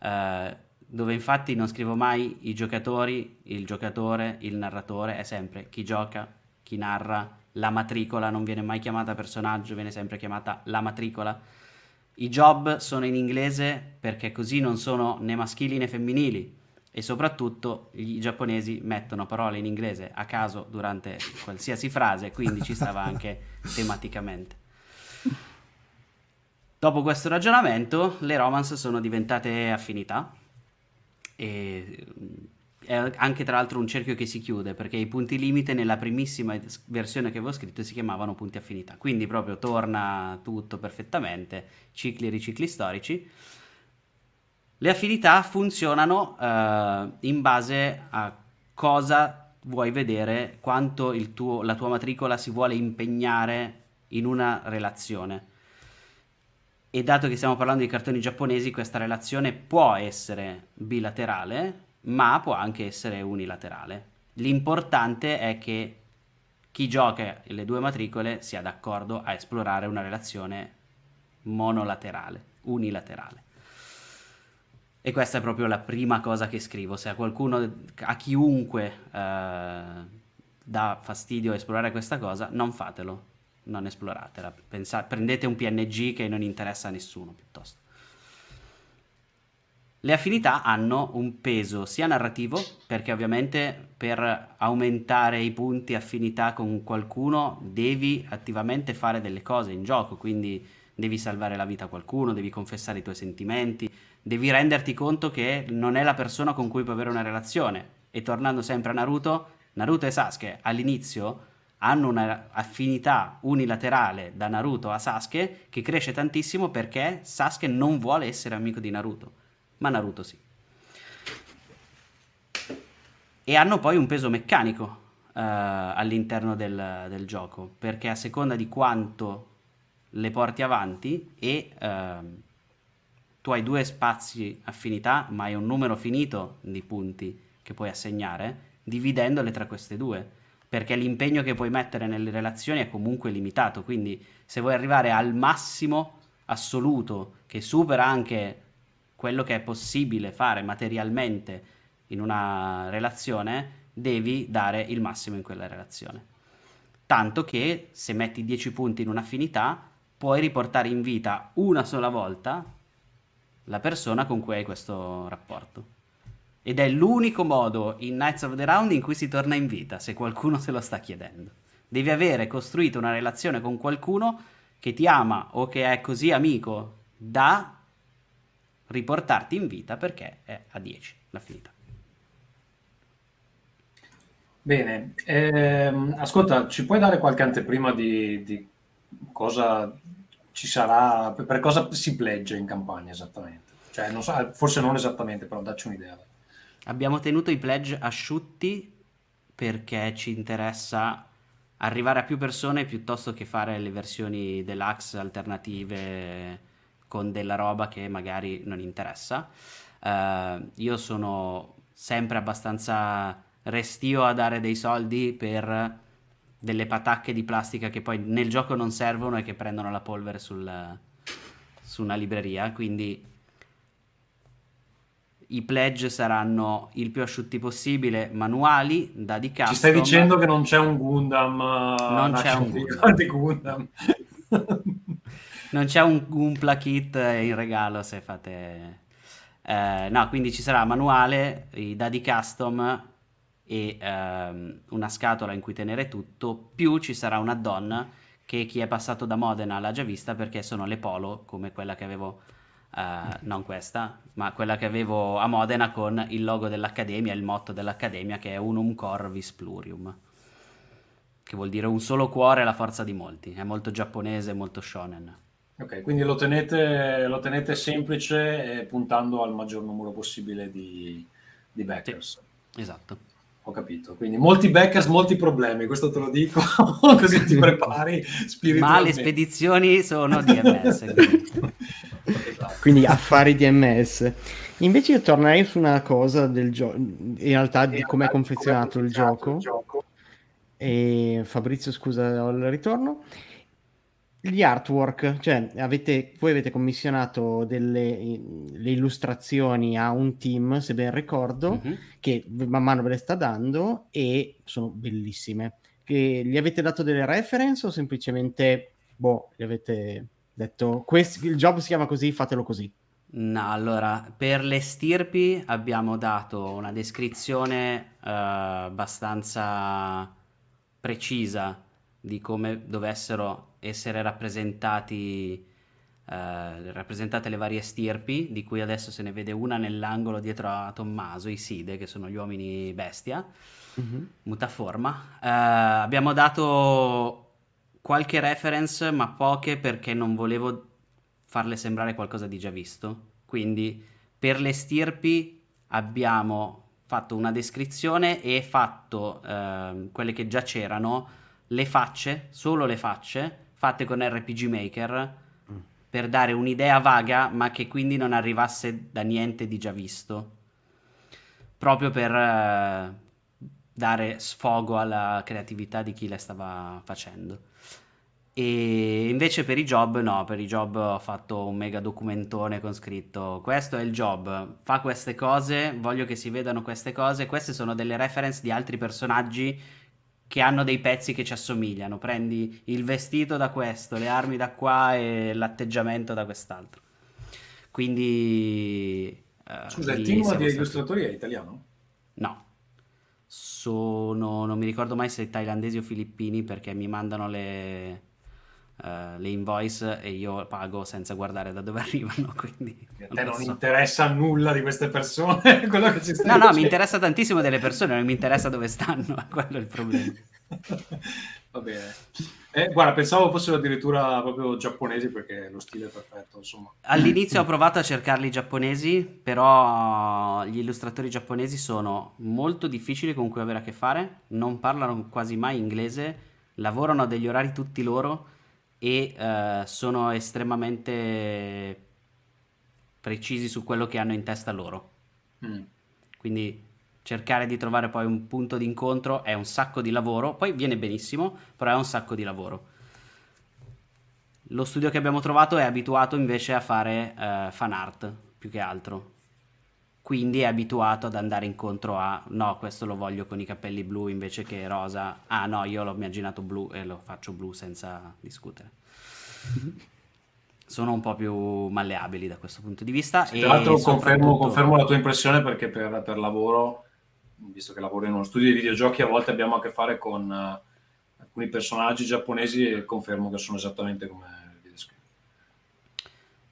eh, dove infatti non scrivo mai i giocatori, il giocatore, il narratore, è sempre chi gioca, chi narra, la matricola non viene mai chiamata personaggio, viene sempre chiamata la matricola. I job sono in inglese perché così non sono né maschili né femminili e soprattutto i giapponesi mettono parole in inglese a caso durante qualsiasi frase, quindi ci stava anche tematicamente. Dopo questo ragionamento, le romance sono diventate affinità e è anche tra l'altro un cerchio che si chiude perché i punti limite nella primissima versione che avevo scritto si chiamavano punti affinità. Quindi proprio torna tutto perfettamente cicli e ricicli storici. Le affinità funzionano eh, in base a cosa vuoi vedere quanto tuo, la tua matricola si vuole impegnare in una relazione e dato che stiamo parlando di cartoni giapponesi questa relazione può essere bilaterale ma può anche essere unilaterale. L'importante è che chi gioca le due matricole sia d'accordo a esplorare una relazione monolaterale, unilaterale. E questa è proprio la prima cosa che scrivo. Se a qualcuno, a chiunque eh, dà fastidio esplorare questa cosa, non fatelo, non esploratela. Pensa- prendete un PNG che non interessa a nessuno piuttosto. Le affinità hanno un peso sia narrativo, perché ovviamente per aumentare i punti affinità con qualcuno devi attivamente fare delle cose in gioco, quindi devi salvare la vita a qualcuno, devi confessare i tuoi sentimenti, devi renderti conto che non è la persona con cui puoi avere una relazione. E tornando sempre a Naruto, Naruto e Sasuke all'inizio hanno un'affinità unilaterale da Naruto a Sasuke che cresce tantissimo perché Sasuke non vuole essere amico di Naruto ma Naruto sì. E hanno poi un peso meccanico uh, all'interno del, del, gioco, perché a seconda di quanto le porti avanti e uh, tu hai due spazi affinità, ma hai un numero finito di punti che puoi assegnare, dividendole tra queste due, perché l'impegno che puoi mettere nelle relazioni è comunque limitato, quindi se vuoi arrivare al massimo assoluto che supera anche quello che è possibile fare materialmente in una relazione, devi dare il massimo in quella relazione. Tanto che se metti 10 punti in un'affinità, puoi riportare in vita una sola volta la persona con cui hai questo rapporto. Ed è l'unico modo in Knights of the Round in cui si torna in vita, se qualcuno se lo sta chiedendo. Devi avere costruito una relazione con qualcuno che ti ama o che è così amico da riportarti in vita perché è a 10 la finita. Bene, ehm, ascolta, ci puoi dare qualche anteprima di, di cosa ci sarà, per cosa si pleggia in campagna esattamente? Cioè, non so, forse non esattamente, però dacci un'idea. Abbiamo tenuto i pledge asciutti perché ci interessa arrivare a più persone piuttosto che fare le versioni deluxe alternative con della roba che magari non interessa. Uh, io sono sempre abbastanza restio a dare dei soldi per delle patacche di plastica che poi nel gioco non servono e che prendono la polvere sul, su una libreria. Quindi i pledge saranno il più asciutti possibile, manuali da di custom. Ci stai dicendo che non c'è un Gundam? Non c'è un Gundam. Gundam. non c'è un, un plakit in regalo se fate... Eh, no, quindi ci sarà manuale, i dadi custom e ehm, una scatola in cui tenere tutto, più ci sarà un add-on che chi è passato da Modena l'ha già vista perché sono le polo come quella che avevo, eh, non questa, ma quella che avevo a Modena con il logo dell'Accademia, il motto dell'Accademia che è Unum Cor Vis Plurium, che vuol dire un solo cuore la forza di molti, è molto giapponese, molto shonen. Ok, quindi lo tenete, lo tenete semplice e puntando al maggior numero possibile di, di backers. Sì, esatto. Ho capito. Quindi molti backers, molti problemi, questo te lo dico, così ti prepari spiritualmente. Ma le spedizioni sono DMS. quindi affari DMS. Invece io tornerei su una cosa del gioco, in realtà di come è confezionato il gioco. il gioco. E Fabrizio, scusa, ho il ritorno gli artwork, cioè avete, voi avete commissionato delle le illustrazioni a un team, se ben ricordo, Mhm. che man mano ve le sta dando e sono bellissime. Che gli avete dato delle reference o semplicemente, boh, gli avete detto, "Quest- il job si chiama così, fatelo così. No, allora, per le stirpi abbiamo dato una descrizione eh, abbastanza precisa di come dovessero essere rappresentati, eh, rappresentate le varie stirpi, di cui adesso se ne vede una nell'angolo dietro a Tommaso, i Side, che sono gli uomini bestia, mutaforma. Eh, abbiamo dato qualche reference, ma poche perché non volevo farle sembrare qualcosa di già visto. Quindi per le stirpi abbiamo fatto una descrizione e fatto ehm, quelle che già c'erano, le facce, solo le facce, fatte con RPG Maker per dare un'idea vaga, ma che quindi non arrivasse da niente di già visto. Proprio per eh, dare sfogo alla creatività di chi le stava facendo. E invece per i job no, per i job ho fatto un mega documentone con scritto questo è il job, fa queste cose, voglio che si vedano queste cose, queste sono delle reference di altri personaggi che hanno dei pezzi che ci assomigliano, prendi il vestito da questo, le armi da qua e l'atteggiamento da quest'altro. Quindi... eh, Scusa, il team stati- illustratori è italiano? No, sono, non mi ricordo mai se thailandesi o filippini perché mi mandano le, eh, le invoice e io pago senza guardare da dove arrivano, quindi A te non so. interessa nulla di queste persone, quello che ci No, no, mi dicendo. interessa tantissimo delle persone, non mi interessa dove stanno, quello è il problema. Va bene. Eh, guarda, pensavo fossero addirittura proprio giapponesi perché lo stile è perfetto, insomma. All'inizio ho provato a cercarli giapponesi, però gli illustratori giapponesi sono molto difficili con cui avere a che fare, non parlano quasi mai inglese, lavorano a degli orari tutti loro e eh, sono estremamente precisi su quello che hanno in testa loro. Mm. Quindi cercare di trovare poi un punto di incontro è un sacco di lavoro, poi viene benissimo, però è un sacco di lavoro. Lo studio che abbiamo trovato è abituato invece a fare eh, fan art più che altro. Quindi è abituato ad andare incontro a no, questo lo voglio con i capelli blu invece che rosa. Ah no, io l'ho immaginato blu e lo faccio blu senza discutere. Sono un po' più malleabili da questo punto di vista. Sì, e tra l'altro confermo, soprattutto- confermo la tua impressione perché per, per lavoro, visto che lavoro in uno studio di videogiochi, a volte abbiamo a che fare con eh, alcuni personaggi giapponesi e confermo che sono esattamente come.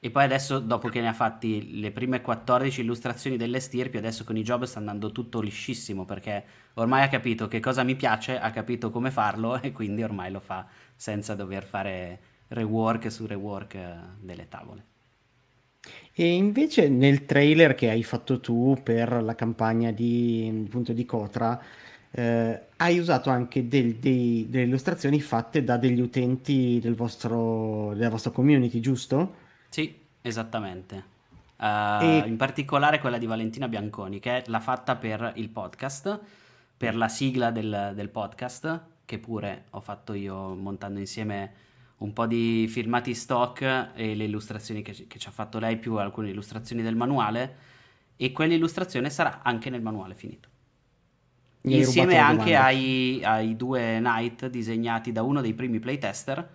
E poi adesso, dopo che ne ha fatti le prime 14 illustrazioni delle stirpi, adesso con i job sta andando tutto liscissimo perché ormai ha capito che cosa mi piace, ha capito come farlo e quindi ormai lo fa senza dover fare rework su rework eh, delle tavole. E invece nel trailer che hai fatto tu per la campagna di, appunto, di Cotra, eh, hai usato anche del- dei- delle illustrazioni fatte da degli utenti del vostro, della vostra community, giusto? Sì, esattamente. Eh, E- In particolare quella di Valentina Bianconi, che l'ha fatta per il podcast, per la sigla del, del podcast, che pure ho fatto io montando insieme un po' di filmati stock e le illustrazioni che, ci- che ci ha fatto lei, più alcune illustrazioni del manuale, e quell'illustrazione sarà anche nel manuale finito. Insieme anche ai, ai due Knight disegnati da uno dei primi playtester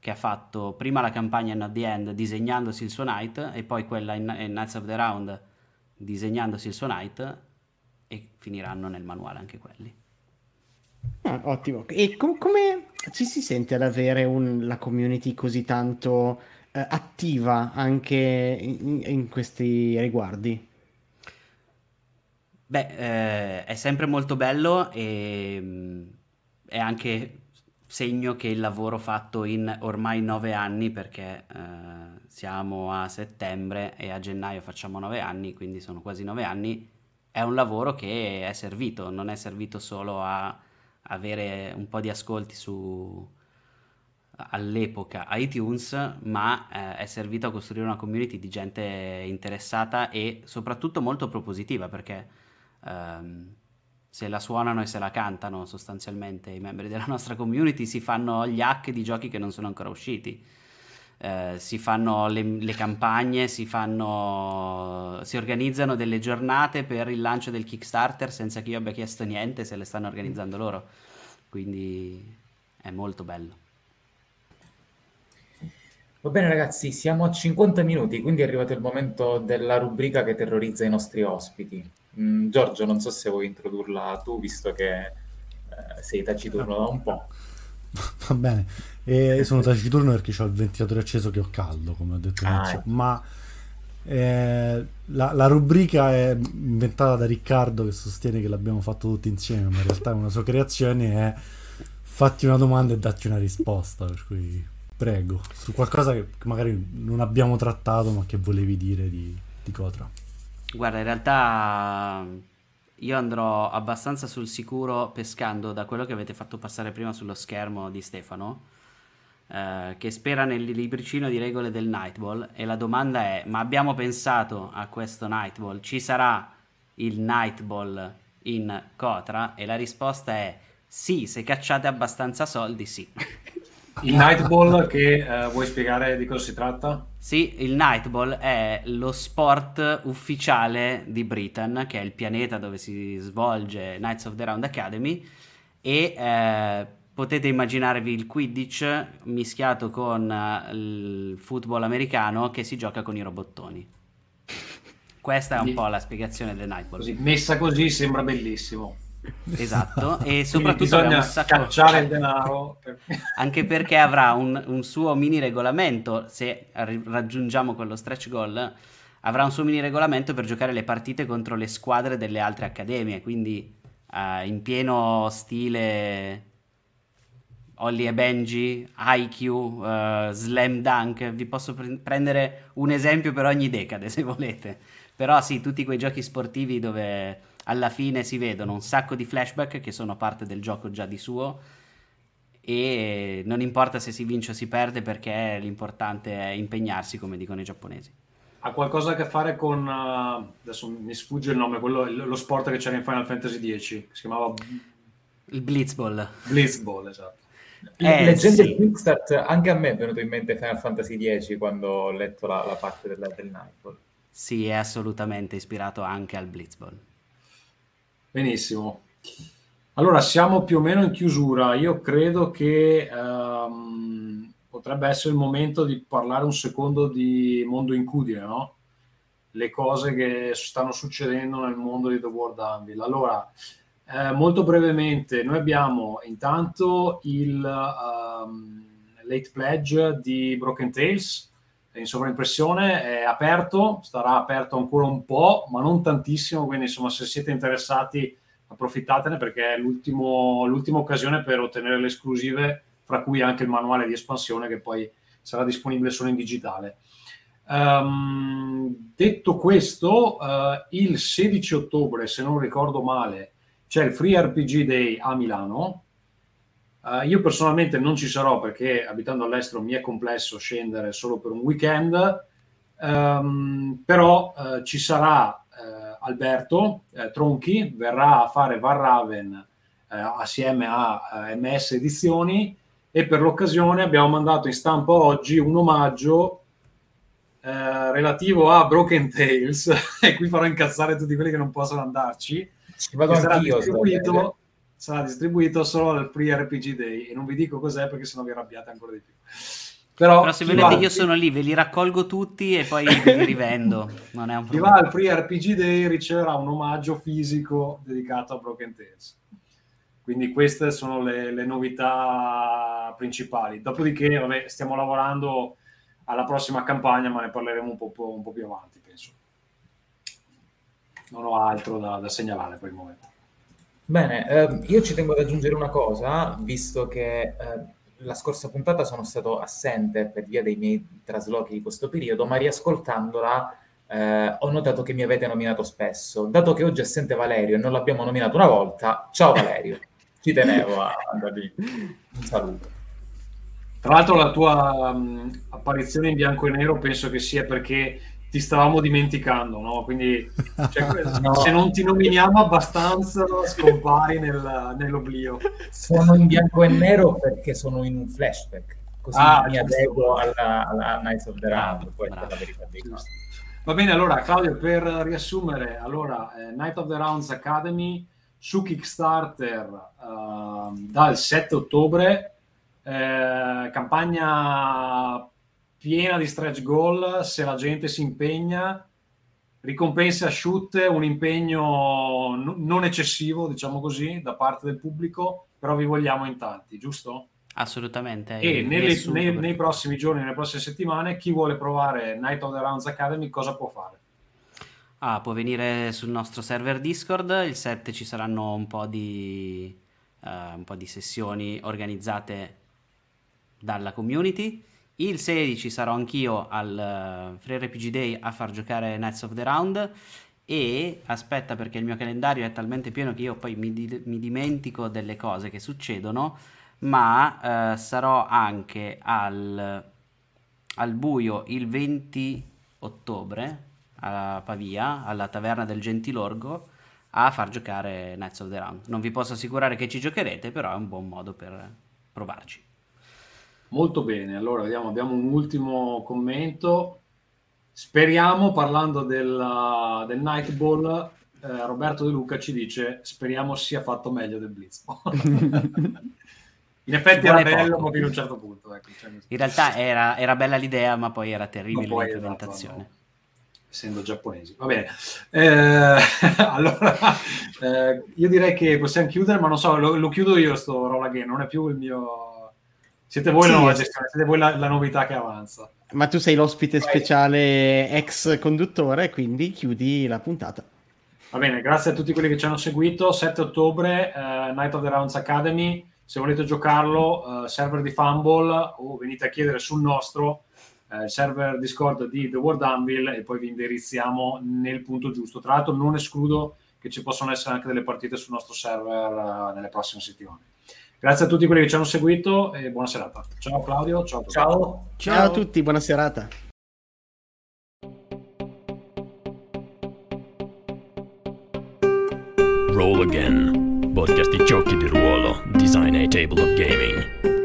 che ha fatto prima la campagna Not the End disegnandosi il suo Knight e poi quella in, in Knights of the Round disegnandosi il suo Knight e finiranno nel manuale anche quelli. Ah, ottimo. E com- come ci si sente ad avere un- la community così tanto eh, attiva anche in, in questi riguardi? Beh, eh, è sempre molto bello e mm, è anche segno che il lavoro fatto in ormai nove anni, perché eh, siamo a settembre e a gennaio facciamo nove anni, quindi sono quasi nove anni, è un lavoro che è servito, non è servito solo a avere un po' di ascolti su all'epoca iTunes, ma eh, è servito a costruire una community di gente interessata e soprattutto molto propositiva perché ehm, se la suonano e se la cantano sostanzialmente i membri della nostra community, si fanno gli hack di giochi che non sono ancora usciti. Eh, si fanno le, le, campagne, si, fanno, si organizzano delle giornate per il lancio del Kickstarter senza che io abbia chiesto niente, se le stanno organizzando loro. Quindi è molto bello. Va bene ragazzi, siamo a 50 minuti, quindi è arrivato il momento della rubrica che terrorizza i nostri ospiti. Mm, Giorgio, non so se vuoi introdurla tu, visto che eh, sei taciturno da un po'. Va bene, e sono taciturno perché ho il ventilatore acceso che ho caldo, come ho detto ah, ecco. ma eh, la, la, rubrica è inventata da Riccardo che sostiene che l'abbiamo fatto tutti insieme, ma in realtà è una sua creazione è fatti una domanda e datti una risposta, per cui prego, su qualcosa che magari non abbiamo trattato ma che volevi dire di, di Cotra. Guarda, in realtà io andrò abbastanza sul sicuro pescando da quello che avete fatto passare prima sullo schermo di Stefano, eh, che spera nel libricino di regole del Nightball e la domanda è, ma abbiamo pensato a questo Nightball? Ci sarà il Nightball in Cotra? E la risposta è sì, se cacciate abbastanza soldi, sì. Il Nightball che eh, vuoi spiegare di cosa si tratta? Sì, il Nightball è lo sport ufficiale di Britain, che è il pianeta dove si svolge Knights of the Round Academy e eh, potete immaginarevi il Quidditch mischiato con uh, il football americano che si gioca con i robottoni. Questa è un po' la spiegazione del Nightball. Così, messa così sembra bellissimo. Esatto, e soprattutto bisogna sacco... cacciare il denaro. Anche perché avrà un, un, suo mini regolamento, se raggiungiamo quello stretch goal, avrà un suo mini regolamento per giocare le partite contro le squadre delle altre accademie, quindi uh, in pieno stile Holly e Benji, IQ, uh, eh, Slam Dunk, vi posso pre- prendere un esempio per ogni decade se volete. Però sì, tutti quei giochi sportivi dove alla fine si vedono un sacco di flashback che sono parte del gioco già di suo e non importa se si vince o si perde perché l'importante è impegnarsi come dicono i giapponesi. Ha qualcosa a che fare con, uh, adesso mi sfugge il nome, quello, lo sport che c'era in Final Fantasy X, si chiamava... Il Blitzball. Blitzball, esatto. Eh, Leggendo sì. il Quickstart, anche a me è venuto in mente Final Fantasy X quando ho letto la, la parte del, del Nightball. Sì, è assolutamente ispirato anche al Blitzball. Benissimo. Allora, siamo più o meno in chiusura. Io credo che um, potrebbe essere il momento di parlare un secondo di mondo incudine, no? Le cose che stanno succedendo nel mondo di The World Anvil. Allora, eh, molto brevemente, noi abbiamo intanto il um, late pledge di Broken Tales in sovraimpressione, è aperto, starà aperto ancora un po', ma non tantissimo, quindi insomma se siete interessati approfittatene perché è l'ultima occasione per ottenere le esclusive, fra cui anche il manuale di espansione che poi sarà disponibile solo in digitale. Um, detto questo, uh, il 16 ottobre, se non ricordo male, c'è il Free RPG Day a Milano, Uh, io personalmente non ci sarò perché abitando all'estero mi è complesso scendere solo per un weekend, um, però uh, ci sarà uh, Alberto Tronchi, verrà a fare Varraven assieme a MS Edizioni e per l'occasione abbiamo mandato in stampa oggi un omaggio relativo a Broken Tales e qui farò incazzare tutti quelli che non possono andarci. Ci vado anch'io. Distribuito, sarà distribuito solo al Free RPG Day e non vi dico cos'è perché sennò vi arrabbiate ancora di più. Però, Però se volete io sono lì, ve li raccolgo tutti e poi li rivendo. Non è un problema. Chi va al Free RPG Day riceverà un omaggio fisico dedicato a Broken Tales. Quindi queste sono le, le novità principali. Dopodiché, vabbè, stiamo lavorando alla prossima campagna, ma ne parleremo un po', un po più avanti, penso. Non ho altro da, da segnalare per il momento. Bene, ehm, io ci tengo ad aggiungere una cosa, visto che eh, la scorsa puntata sono stato assente per via dei miei traslochi di questo periodo, ma riascoltandola eh, ho notato che mi avete nominato spesso. Dato che oggi è assente Valerio e non l'abbiamo nominato una volta, ciao Valerio, ci tenevo a andare Un saluto. Tra l'altro la tua um, apparizione in bianco e nero penso che sia perché ti stavamo dimenticando, no? Quindi cioè, No. se non ti nominiamo abbastanza scompari nel- nell'oblio. Sono in bianco e nero perché sono in un flashback. Così Ah, mi giusto. adeguo alla, alla Knights of the Round. Bravo, Questa bravo. la verità dei. Va bene, allora Claudio, per riassumere, allora, eh, Night of the Rounds Academy su Kickstarter ehm, dal 7 ottobre, eh, campagna piena di stretch goal, se la gente si impegna, ricompense asciutte, un impegno n- non eccessivo, diciamo così, da parte del pubblico, però vi vogliamo in tanti, giusto? Assolutamente. E nelle- nei, nei prossimi giorni, nelle prossime settimane, chi vuole provare Night of the Rounds Academy cosa può fare? Ah, può venire sul nostro server Discord. Il 7 ci saranno un po' di, eh, un po' di sessioni organizzate dalla community. Il 16 sarò anch'io al eh, Free RPG Day a far giocare Knights of the Round. E aspetta, perché il mio calendario è talmente pieno che io poi mi, di- mi dimentico delle cose che succedono. Ma eh, sarò anche al, al buio il 20 ottobre a Pavia, alla taverna del Gentilorgo, a far giocare Knights of the Round. Non vi posso assicurare che ci giocherete, però è un buon modo per provarci. Molto bene, allora vediamo, abbiamo un ultimo commento. Speriamo, parlando della- del Night Ball, eh, Roberto De Luca ci dice speriamo sia fatto meglio del Blitzball. In effetti era bello, ma fino a un certo punto. Ecco, cioè, In realtà era, era bella l'idea, ma poi era terribile poi, l'implementazione. esatto, no, essendo giapponesi. Va bene, Eh, allora eh, io direi che possiamo chiudere, ma non so, lo, lo chiudo io sto roll again, non è più il mio... Siete voi Sì, la nuova es- gestione, siete voi la, la novità che avanza. Ma tu sei l'ospite Vai. speciale ex conduttore, quindi chiudi la puntata. Va bene, grazie a tutti quelli che ci hanno seguito. 7 ottobre, eh, Night of the Rounds Academy. Se volete giocarlo, eh, server di Fumble o venite a chiedere sul nostro eh, server Discord di The World Anvil e poi vi indirizziamo nel punto giusto. Tra l'altro, non escludo che ci possano essere anche delle partite sul nostro server nelle prossime settimane. Grazie a tutti quelli che ci hanno seguito e buona serata. Ciao Claudio, ciao a tutti. Ciao. Ciao a tutti, buona serata. Roll Again, podcast di giochi di ruolo, design a table of gaming.